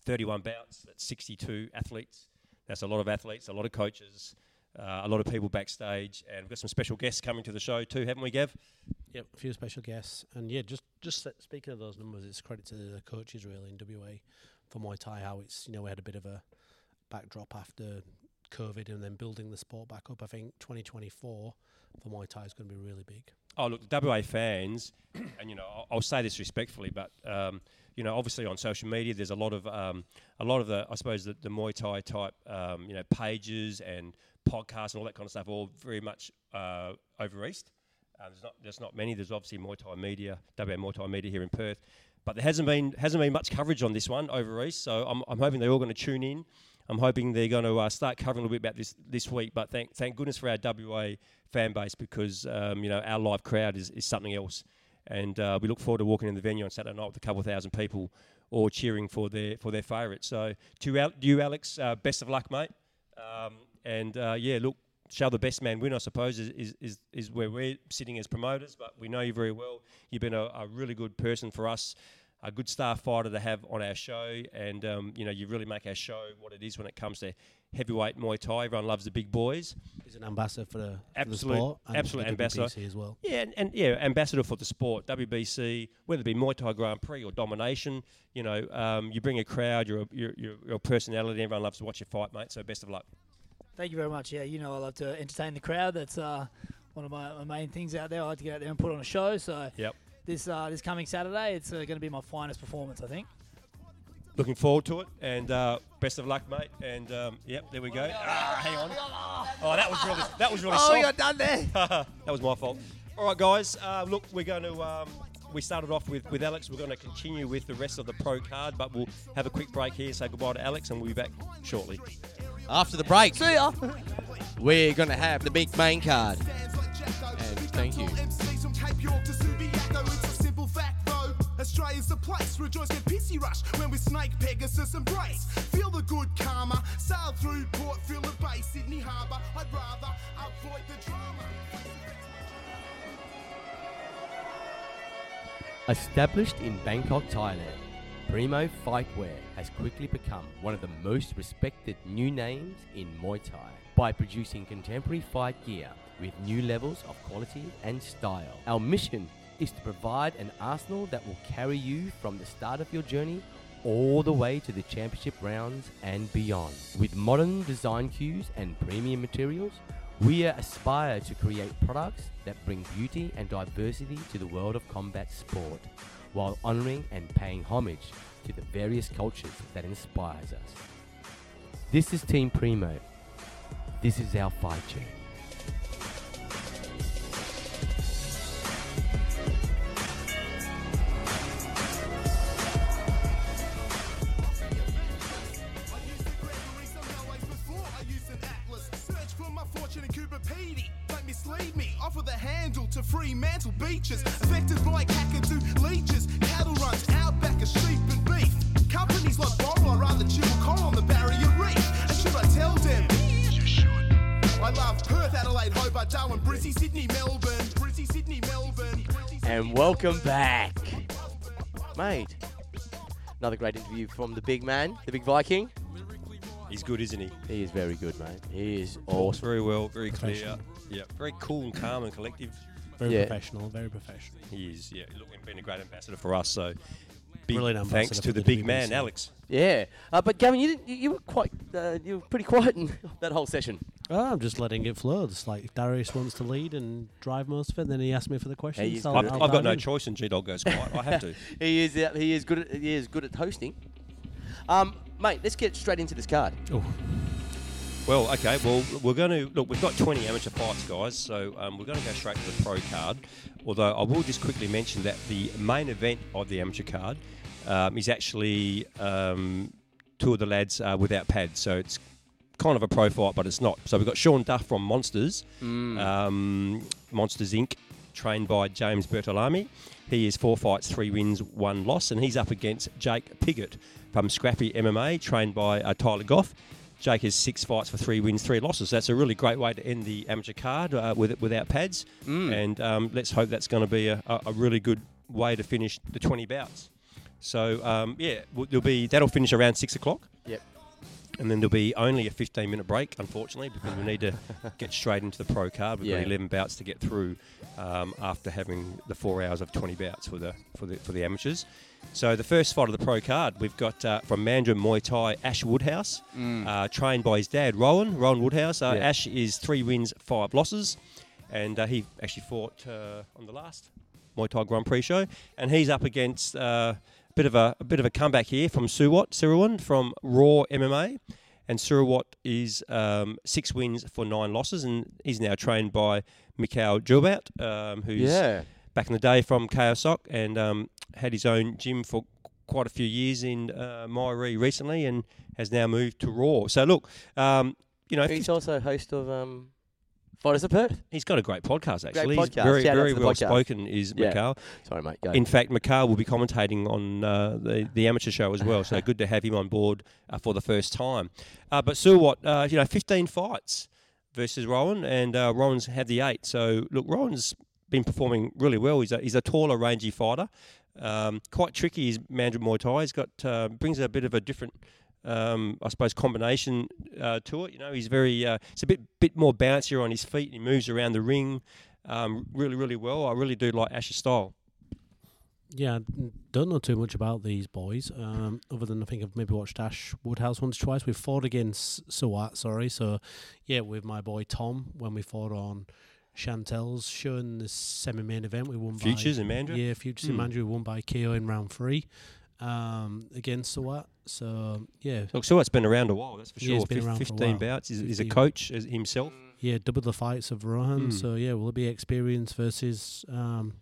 31 bouts. That's 62 athletes. That's a lot of athletes, a lot of coaches, uh, a lot of people backstage, and we've got some special guests coming to the show too, haven't we, Gav? Yep, a few special guests, and yeah, just just speaking of those numbers, it's credit to the coaches really in WA for Muay Thai. How it's you know we had a bit of a backdrop after COVID, and then building the sport back up. I think 2024 for Muay Thai is going to be really big. Oh, look, the WA fans, [coughs] and you know, I'll, I'll say this respectfully, but um, you know, obviously on social media, there's a lot of um, a lot of the, I suppose, the, the Muay Thai type, um, you know, pages and podcasts and all that kind of stuff, all very much uh, over east. Uh, there's not there's not many. There's obviously Muay Thai media, WA Muay Thai media here in Perth, but there hasn't been hasn't been much coverage on this one over east. So I'm, I'm hoping they're all going to tune in. I'm hoping they're going to uh, start covering a little bit about this this week. But thank thank goodness for our WA fan base because um, you know our live crowd is, is something else, and uh, we look forward to walking in the venue on Saturday night with a couple of thousand people all cheering for their for their favourite. So to you, Alex, uh, best of luck, mate. Um, and uh, yeah, look, shall the best man win, I suppose, is, is, is, is where we're sitting as promoters. But we know you very well. You've been a, a really good person for us, a good star fighter to have on our show. And, um, you know, you really make our show what it is when it comes to heavyweight Muay Thai. Everyone loves the big boys. He's an ambassador for the, for the Absolute- sport, and absolute ambassador. WBC as well. Yeah, and, and yeah, ambassador for the sport, WBC, whether it be Muay Thai Grand Prix or Domination. You know, um, you bring a crowd, you're a, you're, you're a personality, everyone loves to watch you fight, mate. So best of luck. Thank you very much. Yeah, you know I love to entertain the crowd. That's uh, one of my, my main things out there. I like to get out there and put on a show. So Yep. this uh, this coming Saturday, it's uh, going to be my finest performance, I think. Looking forward to it, and uh, best of luck, mate. And um, yep, there we go. Ah, hang on. Oh, that was really that was really Oh, soft. done there. [laughs] that was my fault. All right, guys. Uh, look, we're going to. Um, we started off with, with Alex. We're going to continue with the rest of the pro card, but we'll have a quick break here. Say goodbye to Alex, and we'll be back shortly. After the break, See ya. we're going to have the big main card. And thank you. MCs from Cape York to Subiaco, it's a simple fact though. Australia's the place, rejoice get pissy rush when we snake Pegasus embrace. Feel the good karma, sail through Port Phillip Bay, Sydney Harbour. I'd rather avoid the drama. Established in Bangkok, Thailand, Primo Fightwear has quickly become one of the most respected new names in Muay Thai by producing contemporary fight gear with new levels of quality and style. Our mission is to provide an arsenal that will carry you from the start of your journey all the way to the championship rounds and beyond. With modern design cues and premium materials, we aspire to create products that bring beauty and diversity to the world of combat sport, while honoring and paying homage to the various cultures that inspires us. This is Team Primo. This is our fight journey. Welcome back, mate. Another great interview from the big man, the big Viking. He's good, isn't he? He is very good, mate. He is Talks awesome. very well, very clear. Professional. Yeah, very cool and calm and collective. Very Yeah. professional, very professional. He is. Yeah, look, he's been a great ambassador for us. So, big Brilliant thanks to the, the big man, Alex. Yeah, uh, but Gavin, you didn't. You, you were quite. Uh, you were pretty quiet in [laughs] that whole session. Oh, I'm just letting it flow. It's like if Darius wants to lead and drive most of it, then he asked me for the questions. he's I'll- good I've, I'll I've got no in. choice and G Dog goes quiet. I have to. [laughs] He is. Uh, he is good. At, he is good at hosting. Um, mate, let's get straight into this card. Oh, Well, okay. Well, we're going to look. We've got 20 amateur fights, guys. So um, we're going to go straight to the pro card. Although I will just quickly mention that the main event of the amateur card um, is actually um, two of the lads uh, without pads. So it's kind of a pro fight, but it's not. So we've got Sean Duff from Monsters, um, Monsters Inc., trained by James Bertolami. He is four fights, three wins, one loss, and he's up against Jake Piggott from Scrappy MMA, trained by uh, Tyler Goff. Jake has six fights for three wins, three losses. That's a really great way to end the amateur card uh, with without pads, and um, let's hope that's going to be a, a a really good way to finish the 20 bouts. So um, yeah, there'll be that'll finish around six o'clock. Yep. And then there'll be only a 15 minute break, unfortunately, because we need to [laughs] get straight into the pro card. We've Yeah. got 11 bouts to get through um, after having the four hours of 20 bouts for the for the for the amateurs. So the first fight of the pro card, we've got uh, from Mandurah Muay Thai, Ash Woodhouse, uh, trained by his dad, Rowan, Rowan Woodhouse. Uh, Mm. Yeah. Ash is three wins, five losses, and uh, he actually fought uh, on the last Muay Thai Grand Prix show, and he's up against uh, bit of a, a bit of a comeback here from Suwat Sirawan from Raw MMA, and Surawat is um, six wins for nine losses, and he's now trained by Mikhail Jubat, um, who's Yeah. back in the day from KSOC and um, had his own gym for quite a few years in uh, Myri recently, and has now moved to Raw. So look, um, you know, He's also host of Fighters of Perth. he's got a great podcast actually. Great podcast. He's very Shout very well podcast. spoken. Is Yeah. Sorry, mate. Go. In fact, Mikhail will be commentating on uh, the the amateur show as well. So good to have him on board uh, for the first time. Uh, but Suwat, uh, you know, 15 fights versus Rowan, and uh, Rowan's had the eight. So look, Rowan's been performing really well. He's a, he's a taller, rangy fighter. Um, quite tricky. His Mandurah Muay Thai. He's got uh, brings a bit of a different. Um, I suppose combination uh, to it. You know, he's very. Uh, it's a bit bit more bouncier on his feet. And He moves around the ring um, really, really well. I really do like Ash's style. Yeah, I don't know too much about these boys, um, other than I think I've maybe watched Ash Woodhouse once, or twice. We've fought against Sawat, sorry. So, yeah, with my boy Tom when we fought on Chantel's show in the semi-main event, we won Futures by, in Mandurah? Yeah, Futures in Hmm. Mandurah, we won by KO in round three um, against Sawat. So, yeah, Look, Suat's been around a while, that's for Yeah, sure. been Fif- around for a 15 while. bouts. He's, he's a coach as himself. yeah, double the fights of Rohan. Hmm. So, yeah, will it be experience versus um,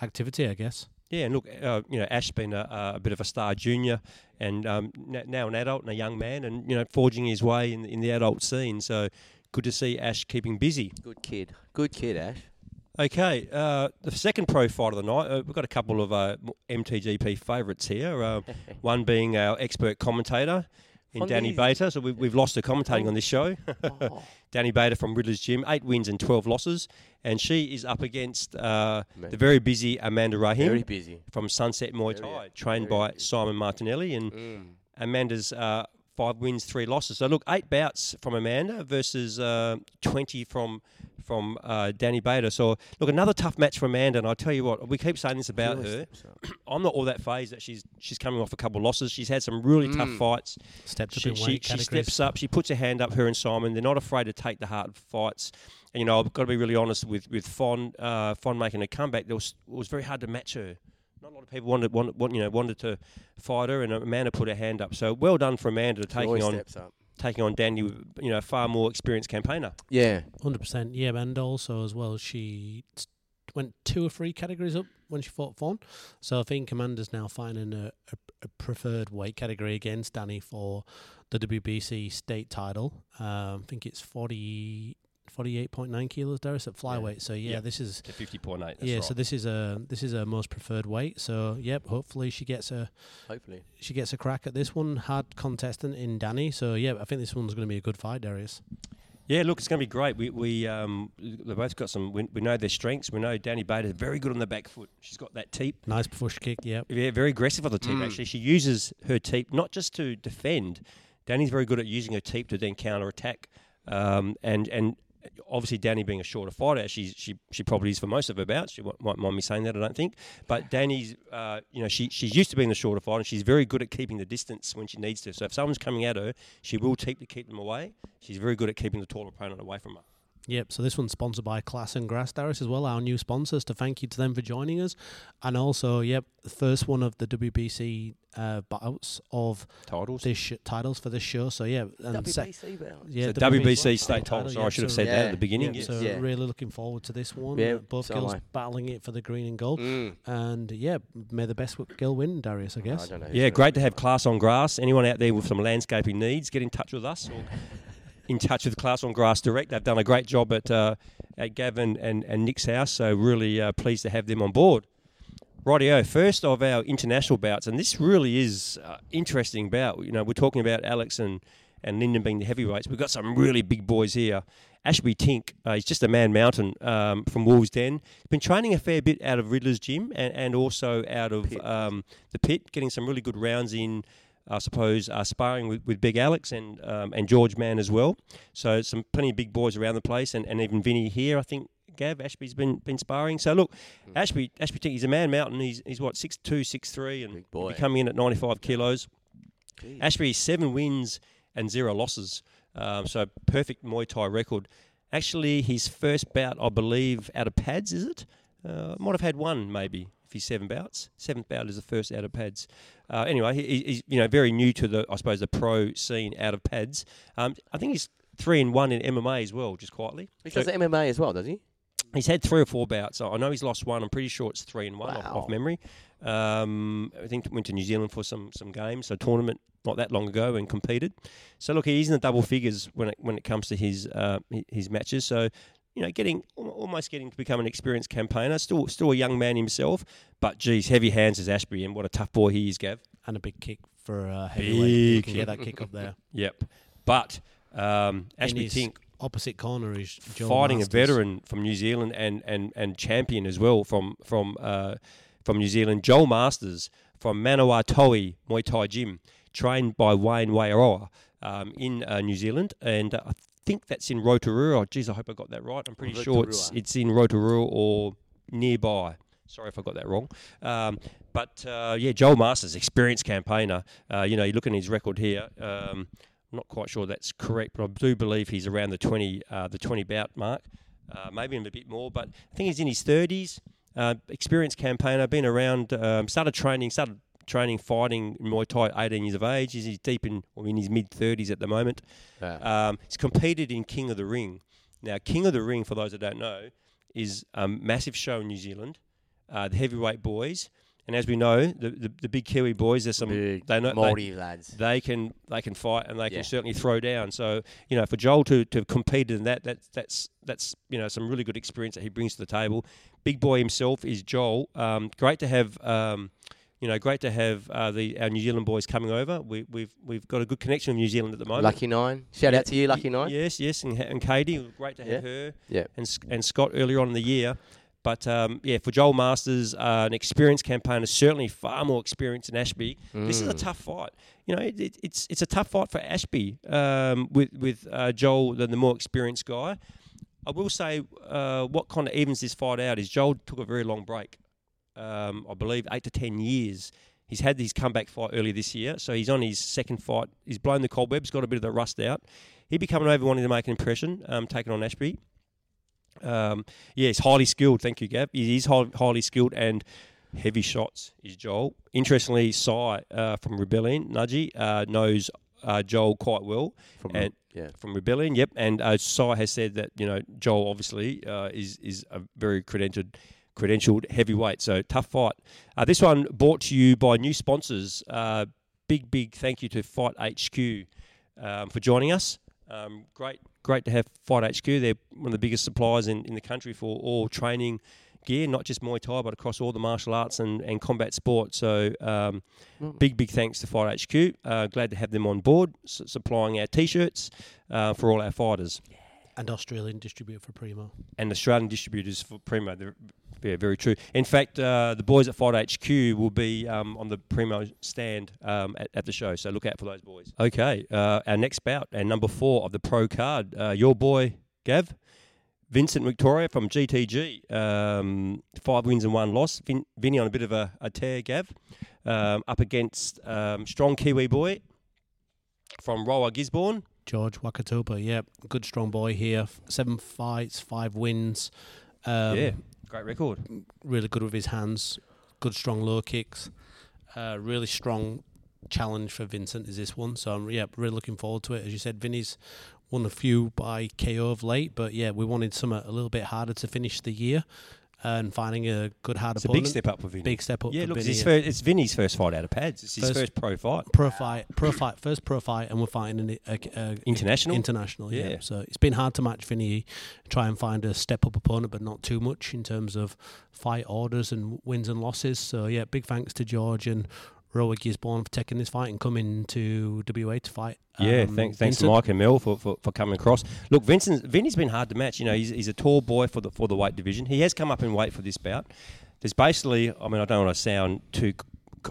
activity, I guess? Yeah, and look, uh, you know, Ash has been a, a bit of a star junior, and um, n- now an adult and a young man, and you know, forging his way in in the adult scene. So, good to see Ash keeping busy. Good kid. Good kid, Ash. Okay, uh, the second pro fight of the night, uh, we've got a couple of uh, MTGP favourites here. Uh, [laughs] one being our expert commentator in Danny Fondies. Bater. So we've, we've lost her commentating on this show. Oh. [laughs] Danny Bader from Riddler's Gym, eight wins and 12 losses. And she is up against uh, the very busy Amanda Rahim Very busy. from Sunset Muay Very, Thai, trained very by busy. Simon Martinelli. And Mm. Amanda's uh, five wins, three losses. So look, eight bouts from Amanda versus uh, 20 from from uh, Danny Bader. So look, another tough match for Amanda. And I tell you what, we keep saying this about her. [clears throat] I'm not all that phased that she's she's coming off a couple of losses. She's had some really tough Mm. fights. Stepped up She, in she, she steps up. She puts her hand up. Her and Simon. They're not afraid to take the hard fights. And you know, I've got to be really honest with with Fon. Uh, Fon making a comeback. There was it was very hard to match her. Not a lot of people wanted, wanted, want, you know, wanted to fight her, and Amanda put her hand up. So well done for Amanda taking on steps up. taking on Danny, with, you know, far more experienced campaigner. Yeah. Hundred percent, yeah, and also as well, she went two or three categories up when she fought Fon. So I think Amanda's now fighting a, a, a preferred weight category against Danny for the WBC state title. Um, I think it's 40, 48.9 kilos, Darius, at flyweight. So yeah, Yeah. this is To fifty point eight. yeah. So this is a this is a most preferred weight. So yep, hopefully she gets a Hopefully. she gets a crack at this one. Hard contestant in Danny. So yeah, I think this one's going to be a good fight, Darius. Yeah, look, it's going to be great. We we um they both got some. We, we know their strengths. We know Danny Bader's very good on the back foot. She's got that teep. Nice push kick. Yep. Yeah, very aggressive on the teep. Mm. Actually, she uses her teep not just to defend. Danny's very good at using her teep to then counter attack. Um, and and obviously Danny being a shorter fighter, she's she she probably is for most of her bouts. She won't mind me saying that, I don't think. But Danny's, uh, you know, she she's used to being the shorter fighter. and She's very good at keeping the distance when she needs to. So if someone's coming at her, she will teep to keep them away. She's very good at keeping the taller opponent away from her. Yep. So this one's sponsored by Class and Grass Darius as well, our new sponsors. To thank you to them for joining us, and also, yep, the first one of the WBC uh, bouts of Titles. this sh- titles for this show. So yeah, and sec- WBC belt. yeah, So WBC state title, title. Sorry, yeah, I should have so- said that at the beginning. Yeah, yes. so Yeah. really looking forward to this one. Yeah, both so girls battling it for the green and gold, Mm. and yeah, may the best w- girl win, Darius. I I guess. don't know. Yeah, great to have Class on Grass. Anyone out there with some landscaping needs, get in touch with us or in touch with Class on Grass Direct. They've done a great job at uh, at Gavin and, and Nick's house, so really uh, pleased to have them on board. Rightio, first of our international bouts, and this really is uh, interesting bout. You know, we're talking about Alex and, and Lyndon being the heavyweights. We've got some really big boys here. Ashby Tink, uh, he's just a man mountain um, from Wolves Den. He's been training a fair bit out of Riddler's gym and, and also out of Pit. um, the pit, getting some really good rounds in I suppose, uh, sparring with, with Big Alex and um, and George Mann as well. So some plenty of big boys around the place, and, and even Vinny here, I think. Gav Ashby's been been sparring. So look, Ashby Ashby, he's a man mountain. He's he's what six two, six three, and coming in at ninety five kilos. Ashby seven wins and zero losses. Um, so perfect Muay Thai record. Actually, his first bout, I believe, out of pads, is it? Uh, might have had one maybe if he's seven bouts. Seventh bout is the first out of pads. Uh, anyway, he, he- he's you know very new to the I suppose the pro scene out of pads. Um, I think he's three and one in MMA as well, just quietly. He So does MMA as well, does he? he's had three or four bouts. I know he's lost one. I'm pretty sure it's three and one off, Wow. off memory. Um, I think went to New Zealand for some some games, a tournament not that long ago, and competed. So look, he's in the double figures when it when it comes to his uh, his matches. So you know, getting almost getting to become an experienced campaigner. Still still a young man himself, but geez, heavy hands as Ashby, and what a tough boy he is, Gav. And a big kick for uh, heavyweight. Big get that kick up there. [laughs] Yep, but um, Ashby Tink opposite corner is Joe fighting Masters. a veteran from New Zealand and, and, and champion as well from from uh, from New Zealand, Joel Masters from Manawatoi Muay Thai Gym, trained by Wayne Waiaroa um, in uh, New Zealand, and uh, think that's in Rotorua. Oh, geez, I hope I got that right. I'm pretty sure it's it's in Rotorua or nearby. Sorry if I got that wrong. Um, but uh, yeah, Joel Masters, experienced campaigner. Uh, you know, you look at his record here. Um, I'm not quite sure that's correct, but I do believe he's around the 20 uh, the 20 bout mark, uh, maybe a bit more. But I think he's in his 30s. Uh, experienced campaigner, been around, um, started training, started training fighting in Muay Thai at 18 years of age. He's deep in, well, in his mid 30s at the moment. Um, he's competed in King of the Ring. Now, King of the Ring, for those that don't know, is a massive show in New Zealand. Uh, the heavyweight boys, and as we know, the, the, the big Kiwi boys. There's some Big they know Māori they, lads. They can they can fight and they Yeah. can certainly throw down. So you know, for Joel to to have competed in that, that's that's that's you know some really good experience that he brings to the table. Big boy himself is Joel. Um, great to have. Um, you know, great to have uh, the our New Zealand boys coming over. We, we've we've got a good connection with New Zealand at the moment. Lucky Nine. Shout out to you, Lucky Nine. Yes, yes, and, and Katie, great to have Yeah. her. Yeah. and and Scott earlier on in the year. But um, yeah, for Joel Masters, uh, an experienced campaigner, certainly far more experienced than Ashby. This is a Mm. tough fight. You know, it, it, it's it's a tough fight for Ashby um, with with uh, Joel, the, the more experienced guy. I will say uh, what kind of evens this fight out is Joel took a very long break. Um, I believe eight to ten years. He's had his comeback fight earlier this year, so he's on his second fight. He's blown the cobwebs, got a bit of the rust out. He'd be coming over wanting to make an impression, um, taking on Ashby. Um, yeah, he's highly skilled. Thank you, Gav. He is high, highly skilled and heavy shots. Is Joel? Interestingly, Sai uh, from Rebellion, Nudgy, uh, knows uh, Joel quite well. From and yeah. from Rebellion, yep. And uh, Sai has said that you know Joel obviously uh, is is a very credentialed credentialed heavyweight. So tough fight. Uh, this one brought to you by new sponsors. Uh, big big thank you to Fight HQ um, for joining us. Um, great great to have Fight HQ. They're one of the biggest suppliers in, in the country for all training gear, not just Muay Thai, but across all the martial arts and, and combat sports. So, um, big, big thanks to Fight HQ. Uh, glad to have them on board, s- supplying our t shirts uh, for all our fighters And Australian distributor for Primo. and Australian distributors for Primo. They're, yeah, very true. In fact, uh, the boys at Fight HQ will be um, on the Primo stand um, at, at the show, so look out for those boys. Okay, uh, our next bout, and number four of the pro card, uh, your boy Gav, Vincent Victoria from GTG, um, five wins and one loss. Vin, Vinny on a bit of a, a tear, Gav, um, up against um, strong Kiwi boy from Roa Gisborne. George Wakatopa, yeah, good strong boy here. Seven fights, five wins. Um, yeah, great record. really good with his hands, good strong low kicks. Uh, really strong challenge for Vincent is this one. So I'm yeah really looking forward to it. As you said, Vinny's won a few by KO of late, but yeah, we wanted something a little bit harder to finish the year, and finding a good hard It's a opponent. big step up for Vinny. Big step up. Yeah, for look, it's, Vinny, yeah. first, it's Vinny's first fight out of pads. It's his First- first, pro fight. pro fight, pro fight, first pro fight, and we're fighting in a, a, a International? International, yeah. Yeah. So it's been hard to match Vinny. Try and find a step up opponent, but not too much in terms of fight orders and wins and losses. So yeah, big thanks to George and Roa Gisborne for taking this fight and coming to WA to fight. Yeah, um, thanks, thanks to Mike and Mel for, for, for coming across. Look, Vincent, Vinny's been hard to match. You know, he's, he's a tall boy for the for the weight division. He has come up in weight for this bout. There's basically, I mean, I don't want to sound too,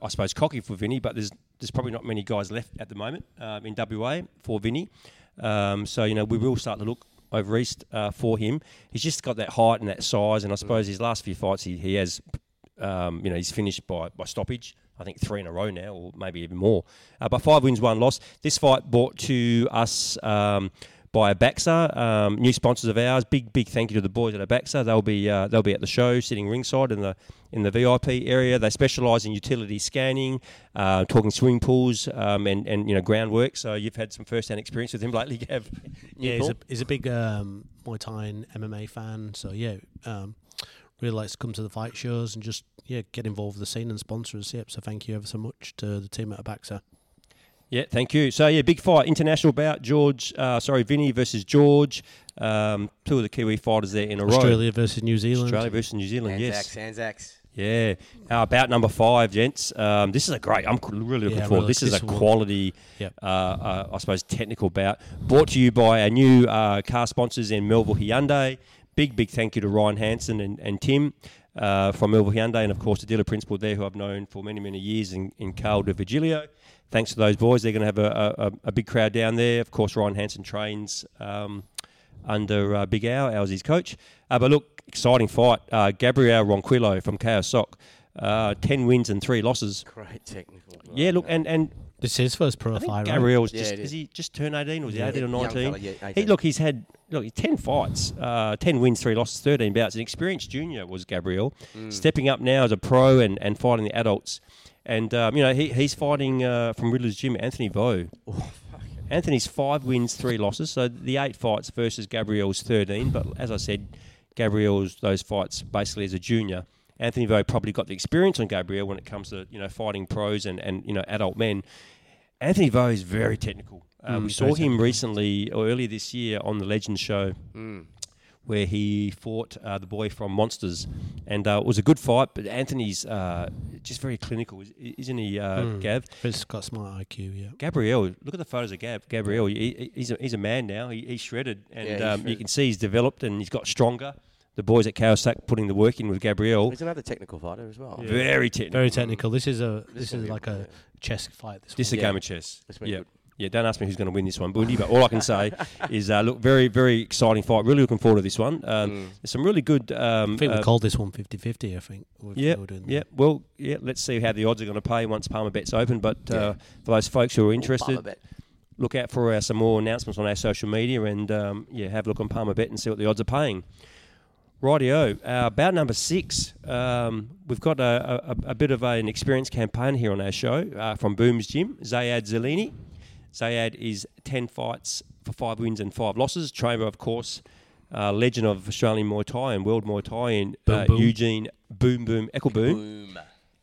I suppose, cocky for Vinny, but there's there's probably not many guys left at the moment um, in WA for Vinny. Um, so you know we will start to look over east uh, for him. He's just got that height and that size, and I suppose his last few fights he, he has, um, you know, he's finished by, by stoppage. I think three in a row now, or maybe even more. Uh, but five wins, one loss. This fight brought to us um, by Abaxa, um, new sponsors of ours. Big, big thank you to the boys at Abaxa. They'll be uh, they'll be at the show, sitting ringside in the in the VIP area. They specialise in utility scanning, uh, talking swimming pools, um, and and you know groundwork. So you've had some first hand experience with him [laughs] lately, Gav. Yeah, he's a, he's a big um, Muay Thai and MMA fan. So yeah, um, really likes to come to the fight shows and just yeah get involved with the scene and sponsors. Yep. So thank you ever so much to the team at Abaxa. Yeah, thank you. So yeah, big fight, international bout. George, uh, sorry, Vinny versus George. Um, two of the Kiwi fighters there in a row. Australia versus New Zealand. Australia versus New Zealand. yes. Anzacs, Anzacs. Yeah, uh, about number five, gents. Um, this is a great. I'm really looking Yeah, forward. really, This is a this will- quality, Yep. uh, uh, I suppose, technical bout. Brought to you by our new uh, car sponsors in Melville Hyundai. Big, big thank you to Ryan Hansen and, and Tim uh, from Melville Hyundai, and of course the dealer principal there, who I've known for many, many years in, in Carl de Virgilio. Thanks to those boys. They're going to have a, a, a- big crowd down there. Of course, Ryan Hansen trains. Um, under uh, Big Al, Al's his coach. Uh, but look, exciting fight. Uh, Gabriel Ronquillo from Chaos Sock, uh, 10 wins and 3 losses. Great technical. Yeah, look, and, and This is his first pro I think fight, right? Gabriel's Yeah, just, it is is. he just turned 18 or was he Yeah, 18 or young 19? fella, yeah, he, look, he's had look, he's 10 fights, uh, 10 wins, 3 losses, 13 bouts. An experienced junior was Gabriel, Mm. stepping up now as a pro and, and fighting the adults. And, um, you know, he, he's fighting uh, from Riddler's Gym, Anthony Vo. [laughs] Anthony's five wins, three losses. So the eight fights versus Gabriel's 13. But as I said, Gabriel's those fights basically as a junior. Anthony Vo probably got the experience on Gabriel when it comes to you know fighting pros and, and you know adult men. Anthony Vo is very technical. Uh, Mm, we saw him recently or earlier this year on the Legends show Mm. where he fought uh, the boy from Monsters, and uh, it was a good fight. But Anthony's uh, just very clinical, is- isn't he, uh, Mm. Gav? He's got smart IQ, yeah. Gabriel, look at the photos of Gab. Gabriel, he, he- he's, a, he's a man now. He, he's shredded, and Yeah, he's um, you can see he's developed and he's got stronger. The boys at Kawasaki putting the work in with Gabriel. He's another technical fighter as well. Very technical. Very technical. This is a This this, is gonna is be like a- a chess fight. This, This is a. Yeah. game of chess. Yeah. Yeah, don't ask me who's going to win this one, Bundy. But all I can say [laughs] is, uh, look, very, very exciting fight. Really looking forward to this one. Um, Mm. There's some really good. Um, I think uh, we called this one 50-50, I think. Yeah, we were doing yeah. that. Well, yeah. Let's see how the odds are going to pay once Palmer Bet's open. But uh, for those folks who are interested, look out for uh, some more announcements on our social media and um, yeah, have a look on Palmer Bet and see what the odds are paying. Rightio, uh, about number six, um, we've got a, a, a bit of an experienced campaign here on our show uh, from Boom's Gym, Zayad Zelini. Zayad is 10 fights for five wins and five losses. Trainer, of course, uh, legend of Australian Muay Thai and World Muay Thai in uh, Boom Boom. Eugene Boom Boom Ekkelboom. Boom.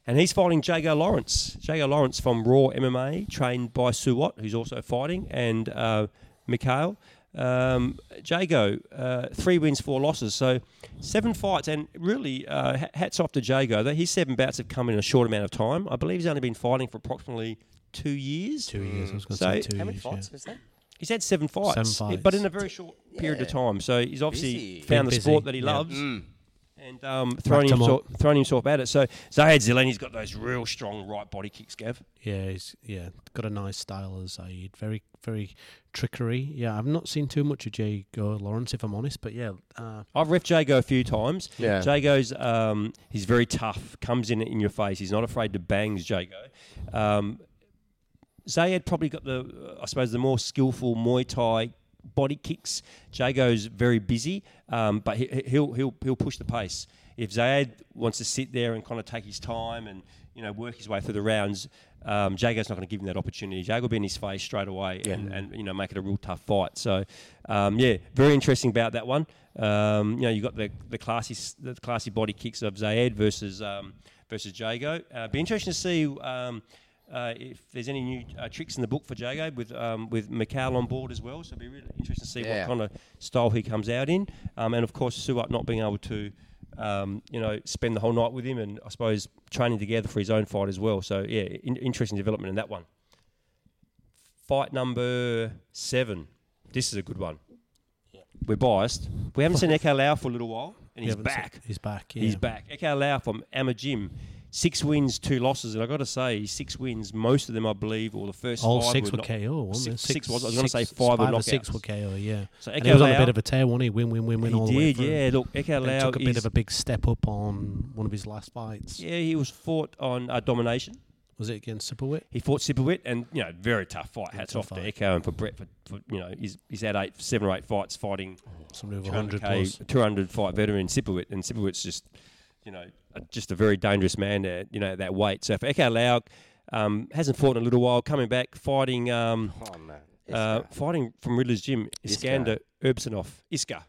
And he's fighting Jago Lawrence. Jago Lawrence from Raw MMA, trained by Suwat, who's also fighting, and uh, Mikhail. Um, Jago, uh, three wins, four losses. So seven fights. And really, uh, hats off to Jago. That His seven bouts have come in a short amount of time. I believe he's only been fighting for approximately two years. Two years, I was going to So- say two How many years. fights yeah. was that? He's had seven fights, Seven but in a very short period of time. So he's obviously Busy. found the Been sport that he yeah. loves Mm. And um, thrown, Racked 'em himself, thrown himself at it. So Zayed Zeleni's got those real strong right body kicks, Gav. Yeah, he's yeah got a nice style as Zaid. Very very trickery. Yeah, I've not seen too much of Jago Lawrence if I'm honest, but yeah, uh, I've ref Jago a few times. Yeah. Jago's um, he's very tough. Comes in in your face. He's not afraid to bangs Jago. Um, Zayed probably got the I suppose the more skillful Muay Thai body kicks. Jago's very busy, um, but he, he'll he'll he'll push the pace. If Zayed wants to sit there and kind of take his time and you know work his way through the rounds, um, Jago's not going to give him that opportunity. Jago will be in his face straight away and, and you know make it a real tough fight. So um, yeah, very interesting about that one. Um, you know you got the the classy the classy body kicks of Zayed versus um, versus Jago. Uh, be interesting to see. Uh, if there's any new uh, tricks in the book for Jago with um, with Mikhail on board as well, so it'll be really interesting to see Yeah. what kind of style he comes out in, um, and of course Suat not being able to, um, you know, spend the whole night with him, and I suppose training together for his own fight as well. So yeah, in- interesting development in that one. Fight number seven. This is a good one. We're biased. We haven't seen [laughs] Eko Lau for a little while, and we he's haven't se- back. He's back. Yeah. He's back. Eko Lau from Amma Gym. Six wins, two losses, and I've got to say, six wins. Most of them, I believe, or the first All five six were were not- KO, wasn't Six, six was. I was going to say six- five, were or knockouts. six were KO, yeah. So and he was on a bit of a tear, wasn't he? Win, win, win, win He all the way did, through. yeah. Look, Then Lau took a bit of a big step up on one of his last fights. Yeah, he was fought on uh, domination. Was it against Sipowit? He fought Sipowit, and you know, very tough fight. Hats tough off to fight. Echo and for Brett for, for you know, he's he's had eight, seven or eight fights fighting Something over 200 100 plus. 200 fight veteran Sipowit, and Sipowit's just, you know, just a very dangerous man at you know that weight. So for Echo Lau, um, hasn't fought in a little while, coming back fighting, um, Oh, man. uh, fighting from Riddler's gym, Iskander Urbsanov, Iska.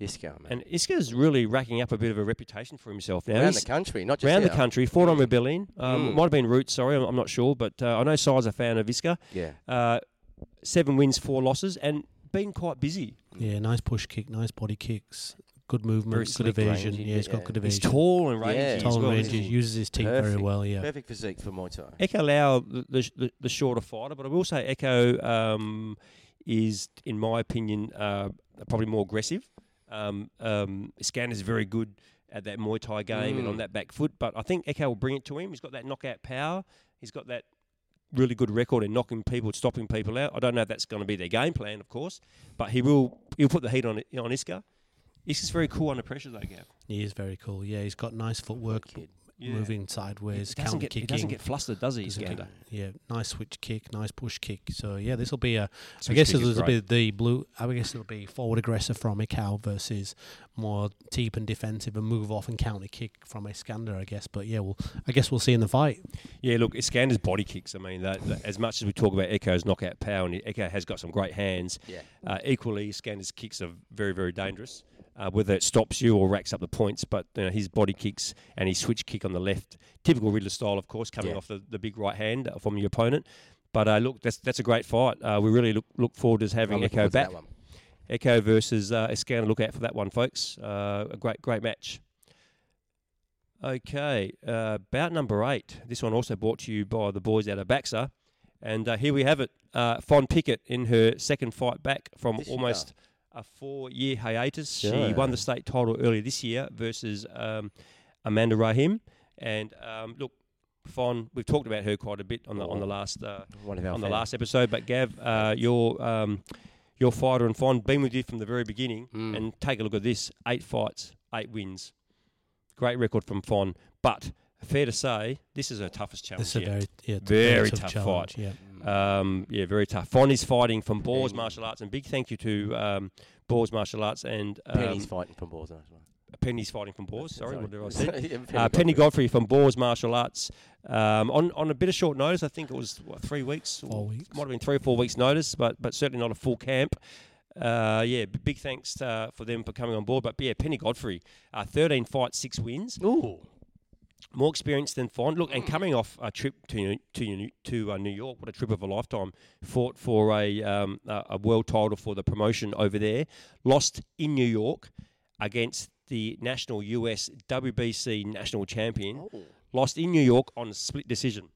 Iska, man. And Iska's really racking up a bit of a reputation for himself now. Around He's- the country, not just around the country. Fought on Rebellion. Um, Mm. Might have been Roots. Sorry, I'm, I'm not sure, but uh, I know Si's a fan of Iska. Yeah. Uh, seven wins, four losses, and been quite busy. Yeah, nice push kick, nice body kicks, good movement, Very good slick, evasion. rangy, yeah, he's got yeah. good He's tall and rangy Yeah. as Tall and well. rangy, he? uses his teeth very well. Yeah, Perfect physique for Muay Thai. Echo Lau, the, the, the, the shorter fighter, but I will say Echo um, is, in my opinion, uh, probably more aggressive. Um, um, Scanner's very good at that Muay Thai game and on Mm. that back foot, but I think Echo will bring it to him. He's got that knockout power. He's got that really good record in knocking people, stopping people out. I don't know if that's going to be their game plan, of course, but he will. He'll put the heat on on Iska. Iska's very cool under pressure, though, Gav. he is very cool. Yeah, he's got nice footwork, Yeah. moving sideways, He doesn't, counter get, he doesn't get flustered, does he, Doesn't get- Iskander? Yeah, nice switch kick, nice push kick. So yeah, this will be a. I Switch guess kick is this will be the blue. I guess it'll be forward aggressor from Ikao versus more deep and defensive and move off and counter kick from Iskander. I guess, but yeah, we'll. I guess we'll see in the fight. Yeah, look, Iskander's body kicks. I mean, that, that- as much as we talk about Echo's knockout power, and Echo has got some great hands. Yeah. Uh, equally, Iskander's kicks are very, very dangerous. Uh, whether it stops you or racks up the points, but you know, his body kicks and his switch kick on the left, typical Riddler style, of course, coming Yeah. off the, the big right hand from your opponent. But uh, look, that's that's a great fight. Uh, we really look look forward to having Echo forward to that back. Echo versus uh, Iskander. Look out for that one, folks. Uh, a great, great match. Okay, uh, bout number eight. This one also brought to you by the boys out of Baxa. And uh, here we have it. Uh, Fon Pickett in her second fight back from This almost a four-year hiatus. She won the state title earlier this year versus um, Amanda Rahim. And um, look, Fon, we've talked about her quite a bit on the on the last uh, One of our on the last episode. But Gav, uh, your um, your fighter and Fon been with you from the very beginning, Mm. and take a look at this: eight fights, eight wins, great record from Fon. But fair to say, this is her toughest challenge This is a very yeah, Very tough, tough fight. Yeah, Um, yeah, very tough. Fon is fighting from Boars Martial Arts, and big thank you to um, Boars Martial Arts and um, Penny's fighting from balls. as well. Penny's fighting from Boars. Sorry, what did I [laughs] say? Yeah, Uh, Penny Godfrey from Boars Martial Arts um, on on a bit of short notice. I think it was what, three weeks, Four weeks. might have been three or four weeks notice, but but certainly not a full camp. Uh, yeah, big thanks uh, for them for coming on board. But yeah, Penny Godfrey, uh, 13 fights, six wins, Ooh. More experience than Fon. Look, and coming off a trip to to to uh, New York, what a trip of a lifetime. Fought for a um, a a world title for the promotion over there. Lost in New York against the national US WBC national champion. Oh. Lost in New York on a split decision.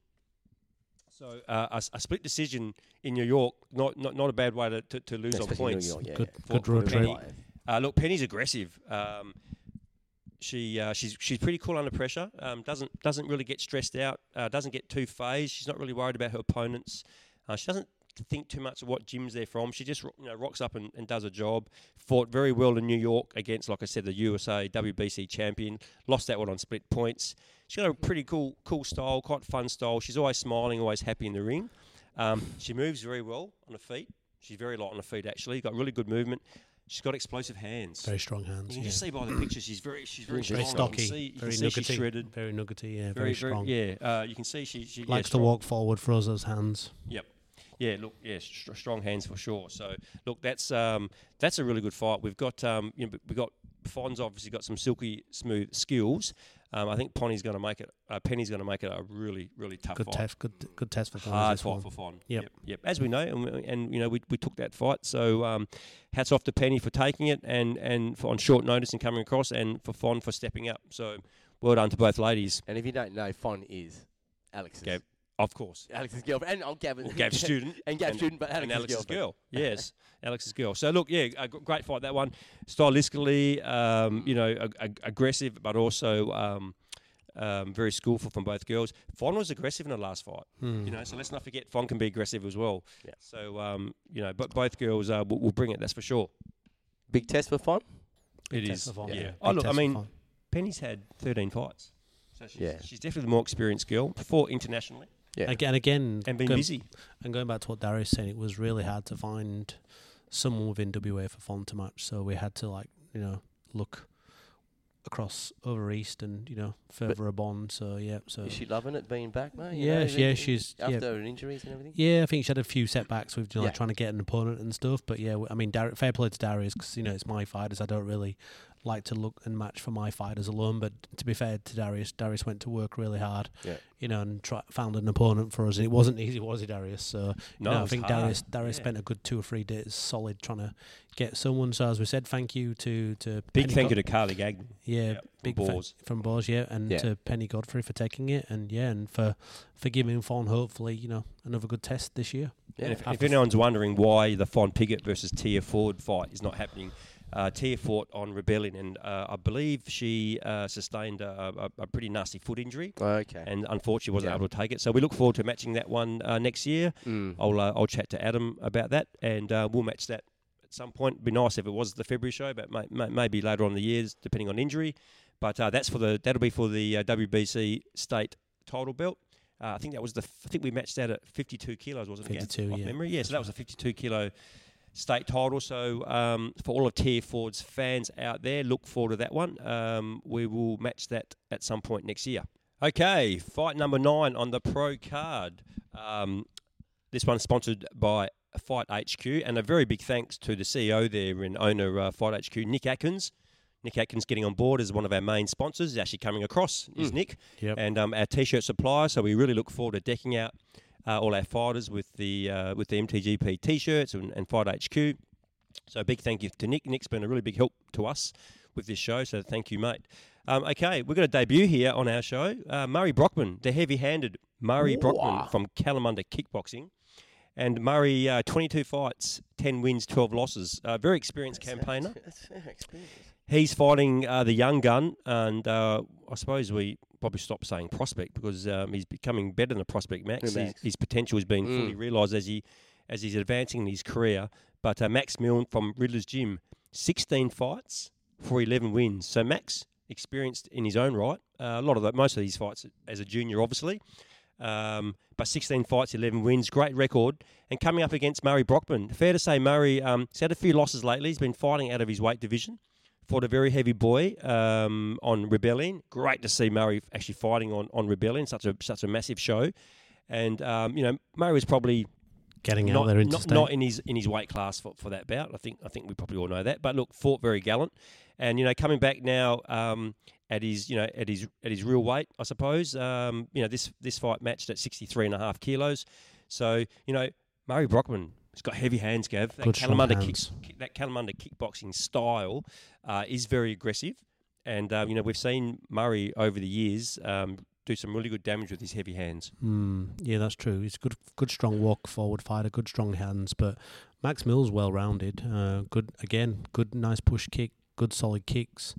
So uh, a, s- a split decision in New York, not not, not a bad way to, to, to lose on Especially New points. York, yeah, good, yeah. good For- road trip. Penny. Uh, look, Penny's aggressive. Um, she uh, she's she's pretty cool under pressure. Um, doesn't doesn't really get stressed out. Uh, doesn't get too phased. She's not really worried about her opponents. Uh, she doesn't think too much of what gyms they're from. She just you know, rocks up and, and does a job. Fought very well in New York against, like I said, the USA WBC champion. Lost that one on split points. She's got a pretty cool cool style, quite fun style. She's always smiling, always happy in the ring. Um, she moves very well on her feet. She's very light on her feet actually. Got really good movement. She's got explosive hands. Very strong hands. You can Yeah. just see by the picture she's very she's very, Very strong. You can stocky, see, very can see she's nuggety, shredded. very nuggety. Yeah, very, Very, strong. yeah, uh, you can see she, she yeah, Likes to walk forward, throws those hands. Yep. Yeah, look, yeah, str- strong hands for sure. So, look, that's um, that's a really good fight. We've got um, you know, we got Fon's obviously got some silky smooth skills. Um, I think Penny's going to make it. Uh, Penny's going to make it a really, really tough Good fight. test. Good, good test for Fon, Hard fight one. for Fon. Yep. yep, yep. As we know, and, we- and you know, we, we took that fight. So, um, hats off to Penny for taking it, and and for on short notice and coming across, and for Fon for stepping up. So, well done to both ladies. And if you don't know, Fon is Alex's. Gav, of course. Alex's girlfriend. And I'm Gavin. Well, Gav's student. [laughs] and Gav's student, but Alex's, and Alex's girlfriend. girl. [laughs] Yes, Alex's girl. So look, yeah, a great fight that one. Stylistically, um, you know, ag- ag- aggressive, but also um, Um, very skillful from both girls. Fon was aggressive in the last fight. Hmm. You know, so let's not forget Fon can be aggressive as well. Yeah. So um, you know, but both girls uh, will, will bring it. That's for sure. Big test for fun. It test is. for Fon, Yeah. yeah. Oh, Big look, I mean, Penny's had 13 fights. So she's, Yeah. she's definitely the more experienced girl. Four internationally Yeah. Again, again, and been going- busy. And going back to what Darius saying, it was really hard to find someone within WA for Fon to match. So we had to like you know look across over east and you know further a bond. So yeah, so Is she loving it being back, mate? You Yeah, know, sh- yeah, even she's- yeah. after her injuries and everything. yeah, I think she had a few setbacks with you know, Yeah. trying to get an opponent and stuff. But yeah, I mean, Dar- fair play to Darius because you know it's my fighters. I don't really like to look and match for my fighters alone. But to be fair to Darius, Darius went to work really hard. Yeah. You know, and try, found an opponent for us. And it wasn't easy, was it, Darius? So you No, know, I think hard. Darius Darius Yeah. spent a good two or three days solid trying to get someone. So as we said, thank you to to Big Penny thank you to Carly Gagnon. yeah, Yeah, from big fa- Boars. from Boars, yeah, and Yeah. to Penny Godfrey for taking it, and yeah, and for for giving Fon hopefully you know another good test this year. Yeah. And if, if anyone's wondering why the Fon Piggott versus Tia Ford fight is not happening, uh, Tia fought on Rebellion, and uh, I believe she uh, sustained a, a, a pretty nasty foot injury, Okay. and unfortunately wasn't Yeah. able to take it. So we look forward to matching that one uh, next year. Mm. I'll uh, I'll chat to Adam about that, and uh, we'll match that at some point. It'd be nice if it was the February show, but may, may, maybe later on in the years, depending on injury. But uh, that's for the that'll be for the uh, WBC state title belt. Uh, I think that was the f- I think we matched that at 52 kilos, wasn't it? Gav? 52, Off yeah. memory, yeah. So that was a 52 kilo state title. So um, for all of Tia Ford's fans out there, look forward to that one. Um, we will match that at some point next year. Okay, fight number nine on the pro card. Um, this one's sponsored by Fight HQ, and a very big thanks to the CEO there and owner uh, Fight HQ, Nick Atkins. Nick Atkins getting on board as one of our main sponsors. He's actually coming across, is Nick, Yep. and um, our t-shirt supplier. So we really look forward to decking out uh, all our fighters with the uh, with the MTGP t-shirts and, and Fight HQ. So a big thank you to Nick. Nick's been a really big help to us with this show. So thank you, mate. Um, okay, we're going to debut here on our show. Uh, Murray Brockman, the heavy-handed Murray Brockman from Kalamunda Kickboxing. And Murray, uh, 22 fights, 10 wins, 12 losses. Uh, very experienced campaigner. [laughs] That's yeah, experience. He's fighting uh, the young gun, and uh, I suppose we probably stop saying prospect because um, he's becoming better than a prospect. Max, His, his potential being fully Mm. realised as he as he's advancing in his career. But uh, Max Milne from Riddler's Gym, 16 fights for 11 wins. So Max experienced in his own right. Uh, a lot of the, most of these fights as a junior, obviously. Um, but 16 fights, 11 wins, great record. And coming up against Murray Brockman, fair to say Murray um, he's had a few losses lately. He's been fighting out of his weight division. Fought a very heavy boy um, on Rebellion. Great to see Murray actually fighting on, on Rebellion, such a such a massive show. And um, you know Murray was probably Getting out not, there not, not in his in his weight class for, for that bout. I think I think we probably all know that. But look, fought very gallant, and you know coming back now um, at his you know at his at his real weight, I suppose. Um, you know this this fight matched at 63 and a half kilos. So you know Murray Brockman has got heavy hands, Gav. That Good, Kalamunda kick, kick- that Kalamunda kickboxing style uh, is very aggressive, and uh, you know we've seen Murray over the years um, do some really good damage with his heavy hands. Mm, yeah, that's true. He's a good, good, strong walk forward fighter, good, strong hands. But Max Mills well rounded. Uh, good again, good, nice push kick, good solid kicks.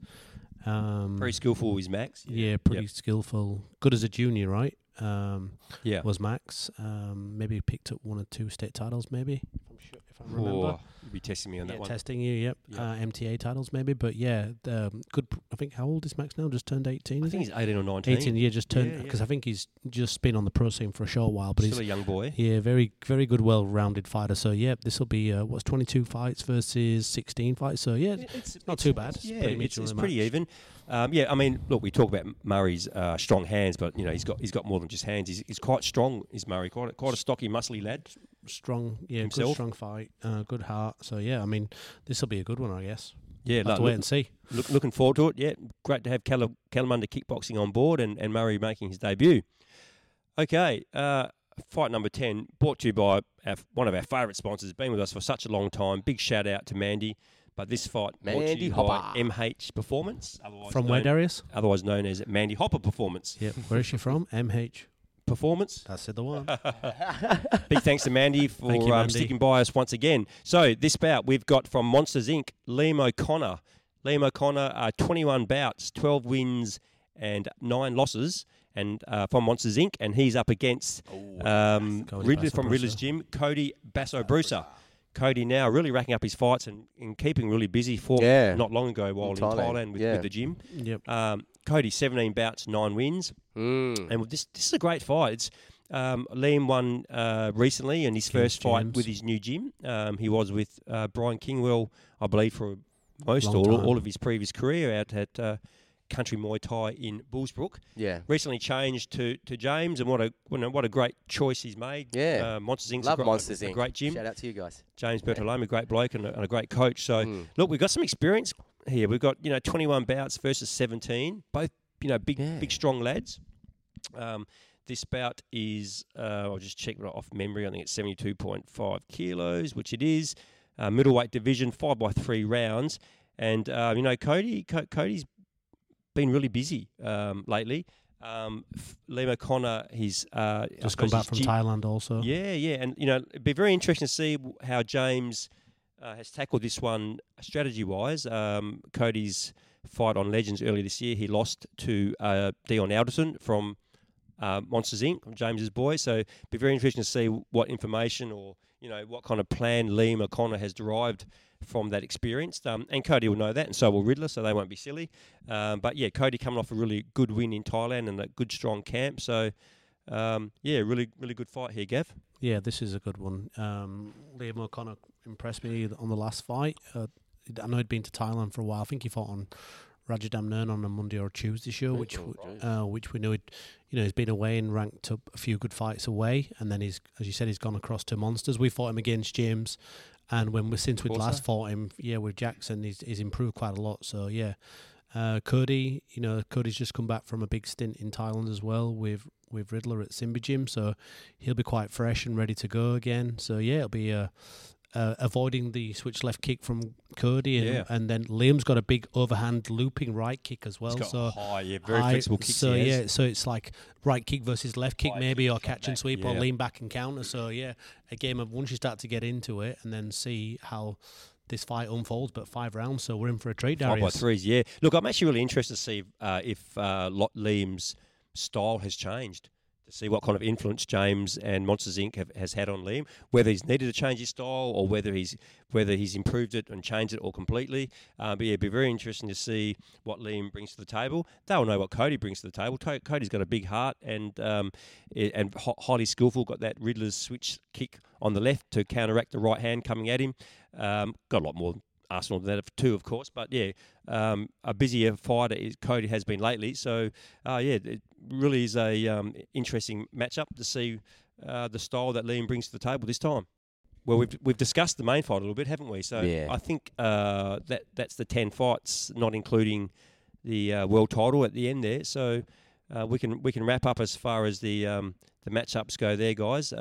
Um, Very skillful is Max. yeah, pretty skillful. Good as a junior, right? Um, Yeah. was Max. Um, maybe picked up one or two state titles, maybe. If I'm sure, if I remember. You'll be testing me on yeah, that one. testing you, yep. Yeah. Uh, MTA titles, maybe, but yeah, the, um, good. pr- I think how old is Max now? Just turned eighteen. I think he's 18 or 19. 18. Yeah, just turned Yeah, yeah. because I think he's just been on the pro scene for a short while, but Still he's a young boy. yeah, very very good, well-rounded fighter. So yeah, this will be uh, what's 22 fights versus 16 fights. So yeah, It's not too bad. It's Yeah, it's, it's pretty even. Um, yeah, I mean, look, we talk about Murray's uh, strong hands, but you know he's got he's got more than just hands. He's, he's quite strong. Is Murray quite a, quite a stocky, muscly lad? strong. Yeah, good Himself. strong fight, uh, good heart. So yeah, I mean, this will be a good one, I guess. Yeah, Have look, to wait and see. look, looking forward to it. Yeah, great to have Callum, Kalamunda kickboxing on board and, and Murray making his debut. Okay, uh, fight number 10, brought to you by our, one of our favourite sponsors, been with us for such a long time. Big shout out to Mandy. But this fight Mandy Hopper. MH Performance, otherwise From where, known, Darius? otherwise known as Mandy Hopper Performance. Yeah, where is she from? [laughs] MH. Performance. I said the one. [laughs] Big thanks to Mandy for Thank you, um, Mandy. sticking by us once again. So this bout we've got from Monsters Inc. Liam O'Connor. Liam O'Connor, uh, 21 bouts, 12 wins and nine losses. And uh, from Monsters Inc. And he's up against um, Cody Ridley from Riddler's Brucer. Gym, Cody Basso Brucer. Cody now really racking up his fights and, and keeping really busy for Yeah. not long ago while in Thailand, Thailand, with, yeah. with the gym. Yep. Um, Cody, 17 bouts, nine wins. Mm. And this this is a great fight. It's um, Liam won uh, recently in his Against first fight with his new gym. Um, he was with uh, Brian Kingwell, I believe, for most Long or all, time. all of his previous career out at uh, Country Muay Thai in Bullsbrook. Yeah. Recently changed to, to James, and what a what a- a great choice he's made. Yeah. uh, Monsters Inc. Love a, Monsters a, Inc. great gym. Shout out to you guys. James Bertolome, a great bloke and a, and a great coach. So Mm. look, we've got some experience here. We've got you know 21 bouts versus 17, both you know big Yeah. big strong lads. Um, this bout is uh, I'll just check off memory. I think it's 72.5 kilos, which it is. Uh, middleweight division, five by three rounds, and uh, you know Cody Co- Cody's been really busy um, lately. Um, Liam O'Connor, he's uh, Just come back from G- Thailand also. yeah, yeah, and you know, it'd be very interesting to see how James uh, has tackled this one strategy-wise. Um, Cody's fight on Legends earlier this year, he lost to uh, Dion Alderson from uh, Monsters Inc., James's boy. So, it'd be very interesting to see what information or you know what kind of plan Liam O'Connor has derived from that experience. Um, and Cody will know that, and so will Riddler, so they won't be silly. Um, but yeah, Cody coming off a really good win in Thailand and a good strong camp. So. Um, yeah, really, really good fight here, Gav. Yeah, this is a good one. Um, Liam O'Connor impressed me on the last fight. Uh, I know he'd been to Thailand for a while. I think he fought on Rajadamnern on a Monday or Tuesday show, which uh, which we know he'd, you know he's been away and ranked up a few good fights away, and then he's as you said he's gone across to monsters. We fought him against James, and when we since we'd last fought him, yeah, with Jackson, he's he's improved quite a lot. So yeah. Uh, Cody, you know, Cody's just come back from a big stint in Thailand as well with with Riddler at Simba Gym, so he'll be quite fresh and ready to go again. So yeah, it'll be uh, uh, avoiding the switch left kick from Cody, and, Yeah. and then Liam's got a big overhand looping right kick as well. So high, yeah, very high- flexible kicks. So yeah, so it's like right kick versus left kick Right maybe, kick, or catch and sweep, or lean back and counter. So yeah, a game of once you start to get into it, and then see how this fight unfolds. But five rounds, so we're in for a treat, Five by Darius. threes, yeah. Look, I'm actually really interested to see uh, if uh, Liam's style has changed. To see what kind of influence James and Monsters Inc. Have, has had on Liam, whether he's needed to change his style or whether he's whether he's improved it and changed it all completely. Uh, but yeah, it'd be very interesting to see what Liam brings to the table. They'll know what Cody brings to the table. Cody's got a big heart and um, and hi- highly skillful. Got that Riddler's switch kick on the left to counteract the right hand coming at him. Um, got a lot more Arsenal than that too, of course. But yeah, um, a busier fighter is Cody has been lately. So uh, yeah, it really is a um, interesting matchup to see uh, the style that Liam brings to the table this time. Well, we've we've discussed the main fight a little bit, haven't we? So Yeah. I think uh, that that's the ten fights, not including the uh, world title at the end there. So uh, we can we can wrap up as far as the um, the matchups go there, guys.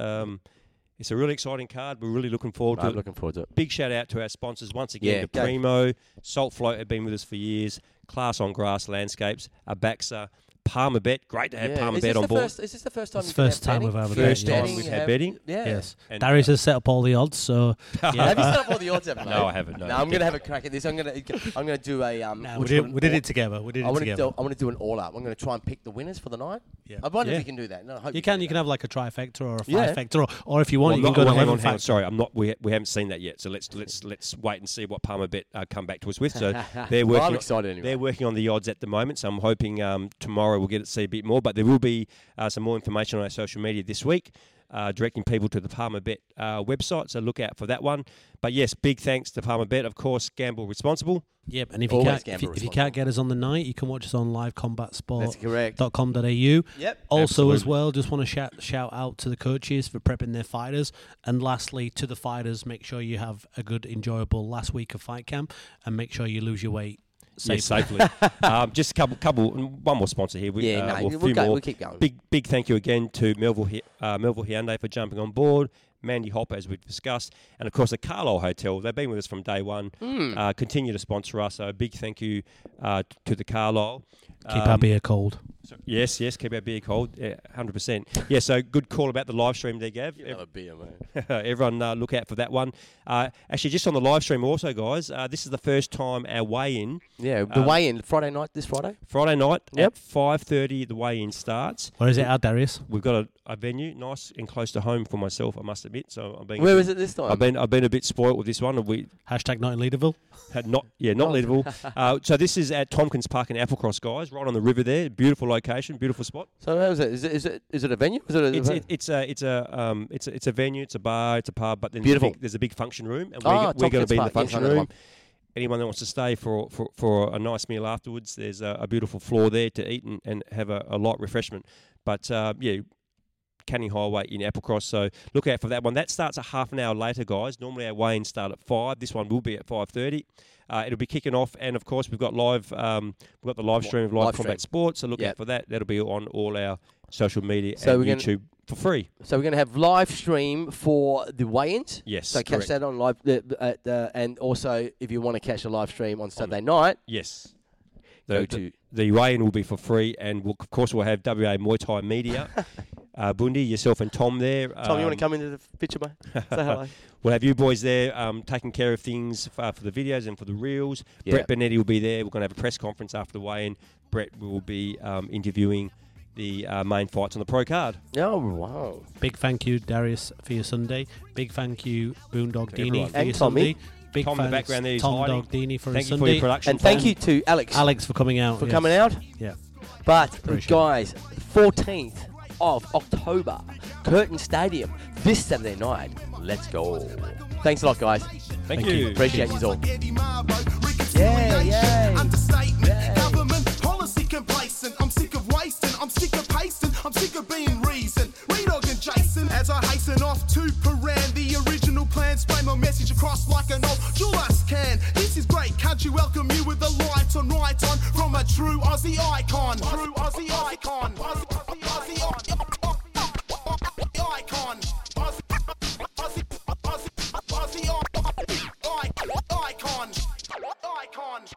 It's a really exciting card. We're really looking forward to it. looking forward to it. Big shout out to our sponsors once again. Yeah, to go. Primo, Salt Float have been with us for years. Class on Grass Landscapes, Abaxa, Palmer Bet. Great to have Yeah. Palmer is Bet on board. First, is this the first time? It's you can first time betting? we've ever First bet, time yes. we've had betting. Yeah. Yes, And, Darius uh, has set up all the odds, so [laughs] Have you set up all the odds, haven't No. I haven't. No, No, I'm gonna have a crack at this. I'm gonna, I'm gonna do a um. Nah, we did, we did it together. We did I it want to together. do. I want to do an all out. I'm gonna try and pick the winners for the night. Yeah. I wonder Yeah. if you can do that. No, I hope You can. You can have like a trifecta or a Yeah. fivefecta, or, or if you want, you can go to hang on, eleven hang on. factor. Sorry, I'm not. We, we haven't seen that yet. So let's let's let's wait and see what Palmer Bet uh, come back to us with. So [laughs] they're working. I'm on- excited. They're working on the odds at the moment, so I'm hoping um, tomorrow we'll get to see a bit more. But there will be uh, some more information on our social media this week, uh, directing people to the Palmer Bet uh, website. So look out for that one. But yes, big thanks to Palmer Bet, of course. Gamble responsible. Yep, and if you Always can't if you, if you can't get us on the night, you can watch us on livecombatsport.com.au. Yep. Also, as well, just want to shout shout out to the coaches for prepping their fighters, and lastly to the fighters, make sure you have a good, enjoyable last week of fight camp, and make sure you lose your weight safely. Yes, safely. [laughs] um, just a couple, couple, one more sponsor here. We, Yeah, uh, no, well, a we'll, go, more. we'll keep going. Big, big thank you again to Melville, Hy- uh, Melville Hyundai for jumping on board. Mandy Hopper, as we've discussed, and of course the Carlisle Hotel. They've been with us from day one. Hmm. Uh, continue to sponsor us. So a big thank you uh, to the Carlisle. Keep our Um, beer cold. So- yes, yes, keep our beer cold. Yeah, hundred percent. Yeah, so good call about the live stream there, Gav. Have a beer, man. [laughs] Everyone, uh, look out for that one. Uh, actually, just on the live stream, also, guys, uh, this is the first time our weigh-in Yeah, the Um, weigh-in Friday night. This Friday. Friday night Yep. at five thirty. The weigh-in starts. Where is it at, Darius? We've got a, a venue, nice and close to home for myself. I must admit. So I'm being. Where is it this time? I've been I've been a bit spoilt with this one. and We Hashtag not in Leederville. had [laughs] not yeah not Oh. leadable. [laughs] uh, so this is at Tompkins Park in Applecross, guys, right on the river there. Beautiful location, beautiful spot. So how is it? Is it is it is it a venue? Is it a, It's it, it's a it's a um it's a, it's a venue, it's a bar, it's a pub, but then Beautiful. There's, a big, there's a big function room, and Ah, we're, we're going to be in the Park. Yes, function room. Anyone that wants to stay for for, for a nice meal afterwards, there's a, a beautiful floor there to eat and, and have a, a light refreshment. But uh, yeah. Canning Highway in Applecross, so look out for that one. That starts a half an hour later, guys. Normally our weigh-ins start at five. This one will be at five thirty. Uh, it'll be kicking off, and of course we've got live. Um, we've got the live stream of live, live combat stream. sports. So look Yep. out for that. That'll be on all our social media So and we're gonna- YouTube for free. So we're going to have live stream for the weigh-ins. Yes, So catch correct. that on live, the, the, uh, and also if you want to catch a live stream on Saturday night, Yes. Go The, to- the, the weigh-in will be for free, and we'll, of course we'll have WA Muay Thai Media, [laughs] uh, Bundy, yourself and Tom there. Tom, you want Um, to come into the picture, mate? Say hello. [laughs] We'll have you boys there um, taking care of things f- uh, for the videos and for the reels. Yeah. Brett Benetti will be there. We're going to have a press conference after the weigh-in. Brett will be um, interviewing the uh, main fights on the pro card. Oh wow! Big thank you, Darius, for your Sunday. Big thank you, Boondog To Dini, everyone. for And your Tommy. Sunday. Big Tom in the thanks, background there, Tom hiding. Dog Dini for Thank his you for your Sunday. production. And thank Tom. you to Alex Alex for coming out. for yes. coming out. Yeah. But Appreciate guys, 14th of October, Curtin Stadium, this Saturday night. Let's go! Thanks a lot, guys. Thank, Thank you. you. Appreciate you all. Yeah, yeah. understatement, Yeah. government policy complacent. I'm sick of wasting, I'm sick of pacing, I'm sick of being reason. Read Og and Jason as I hasten off to Paran. The original plan, spray my message across like an old Julas can. This is great, country welcome you with the lights on, right on from a true Aussie icon. True Aussie icon. Icons. Icons.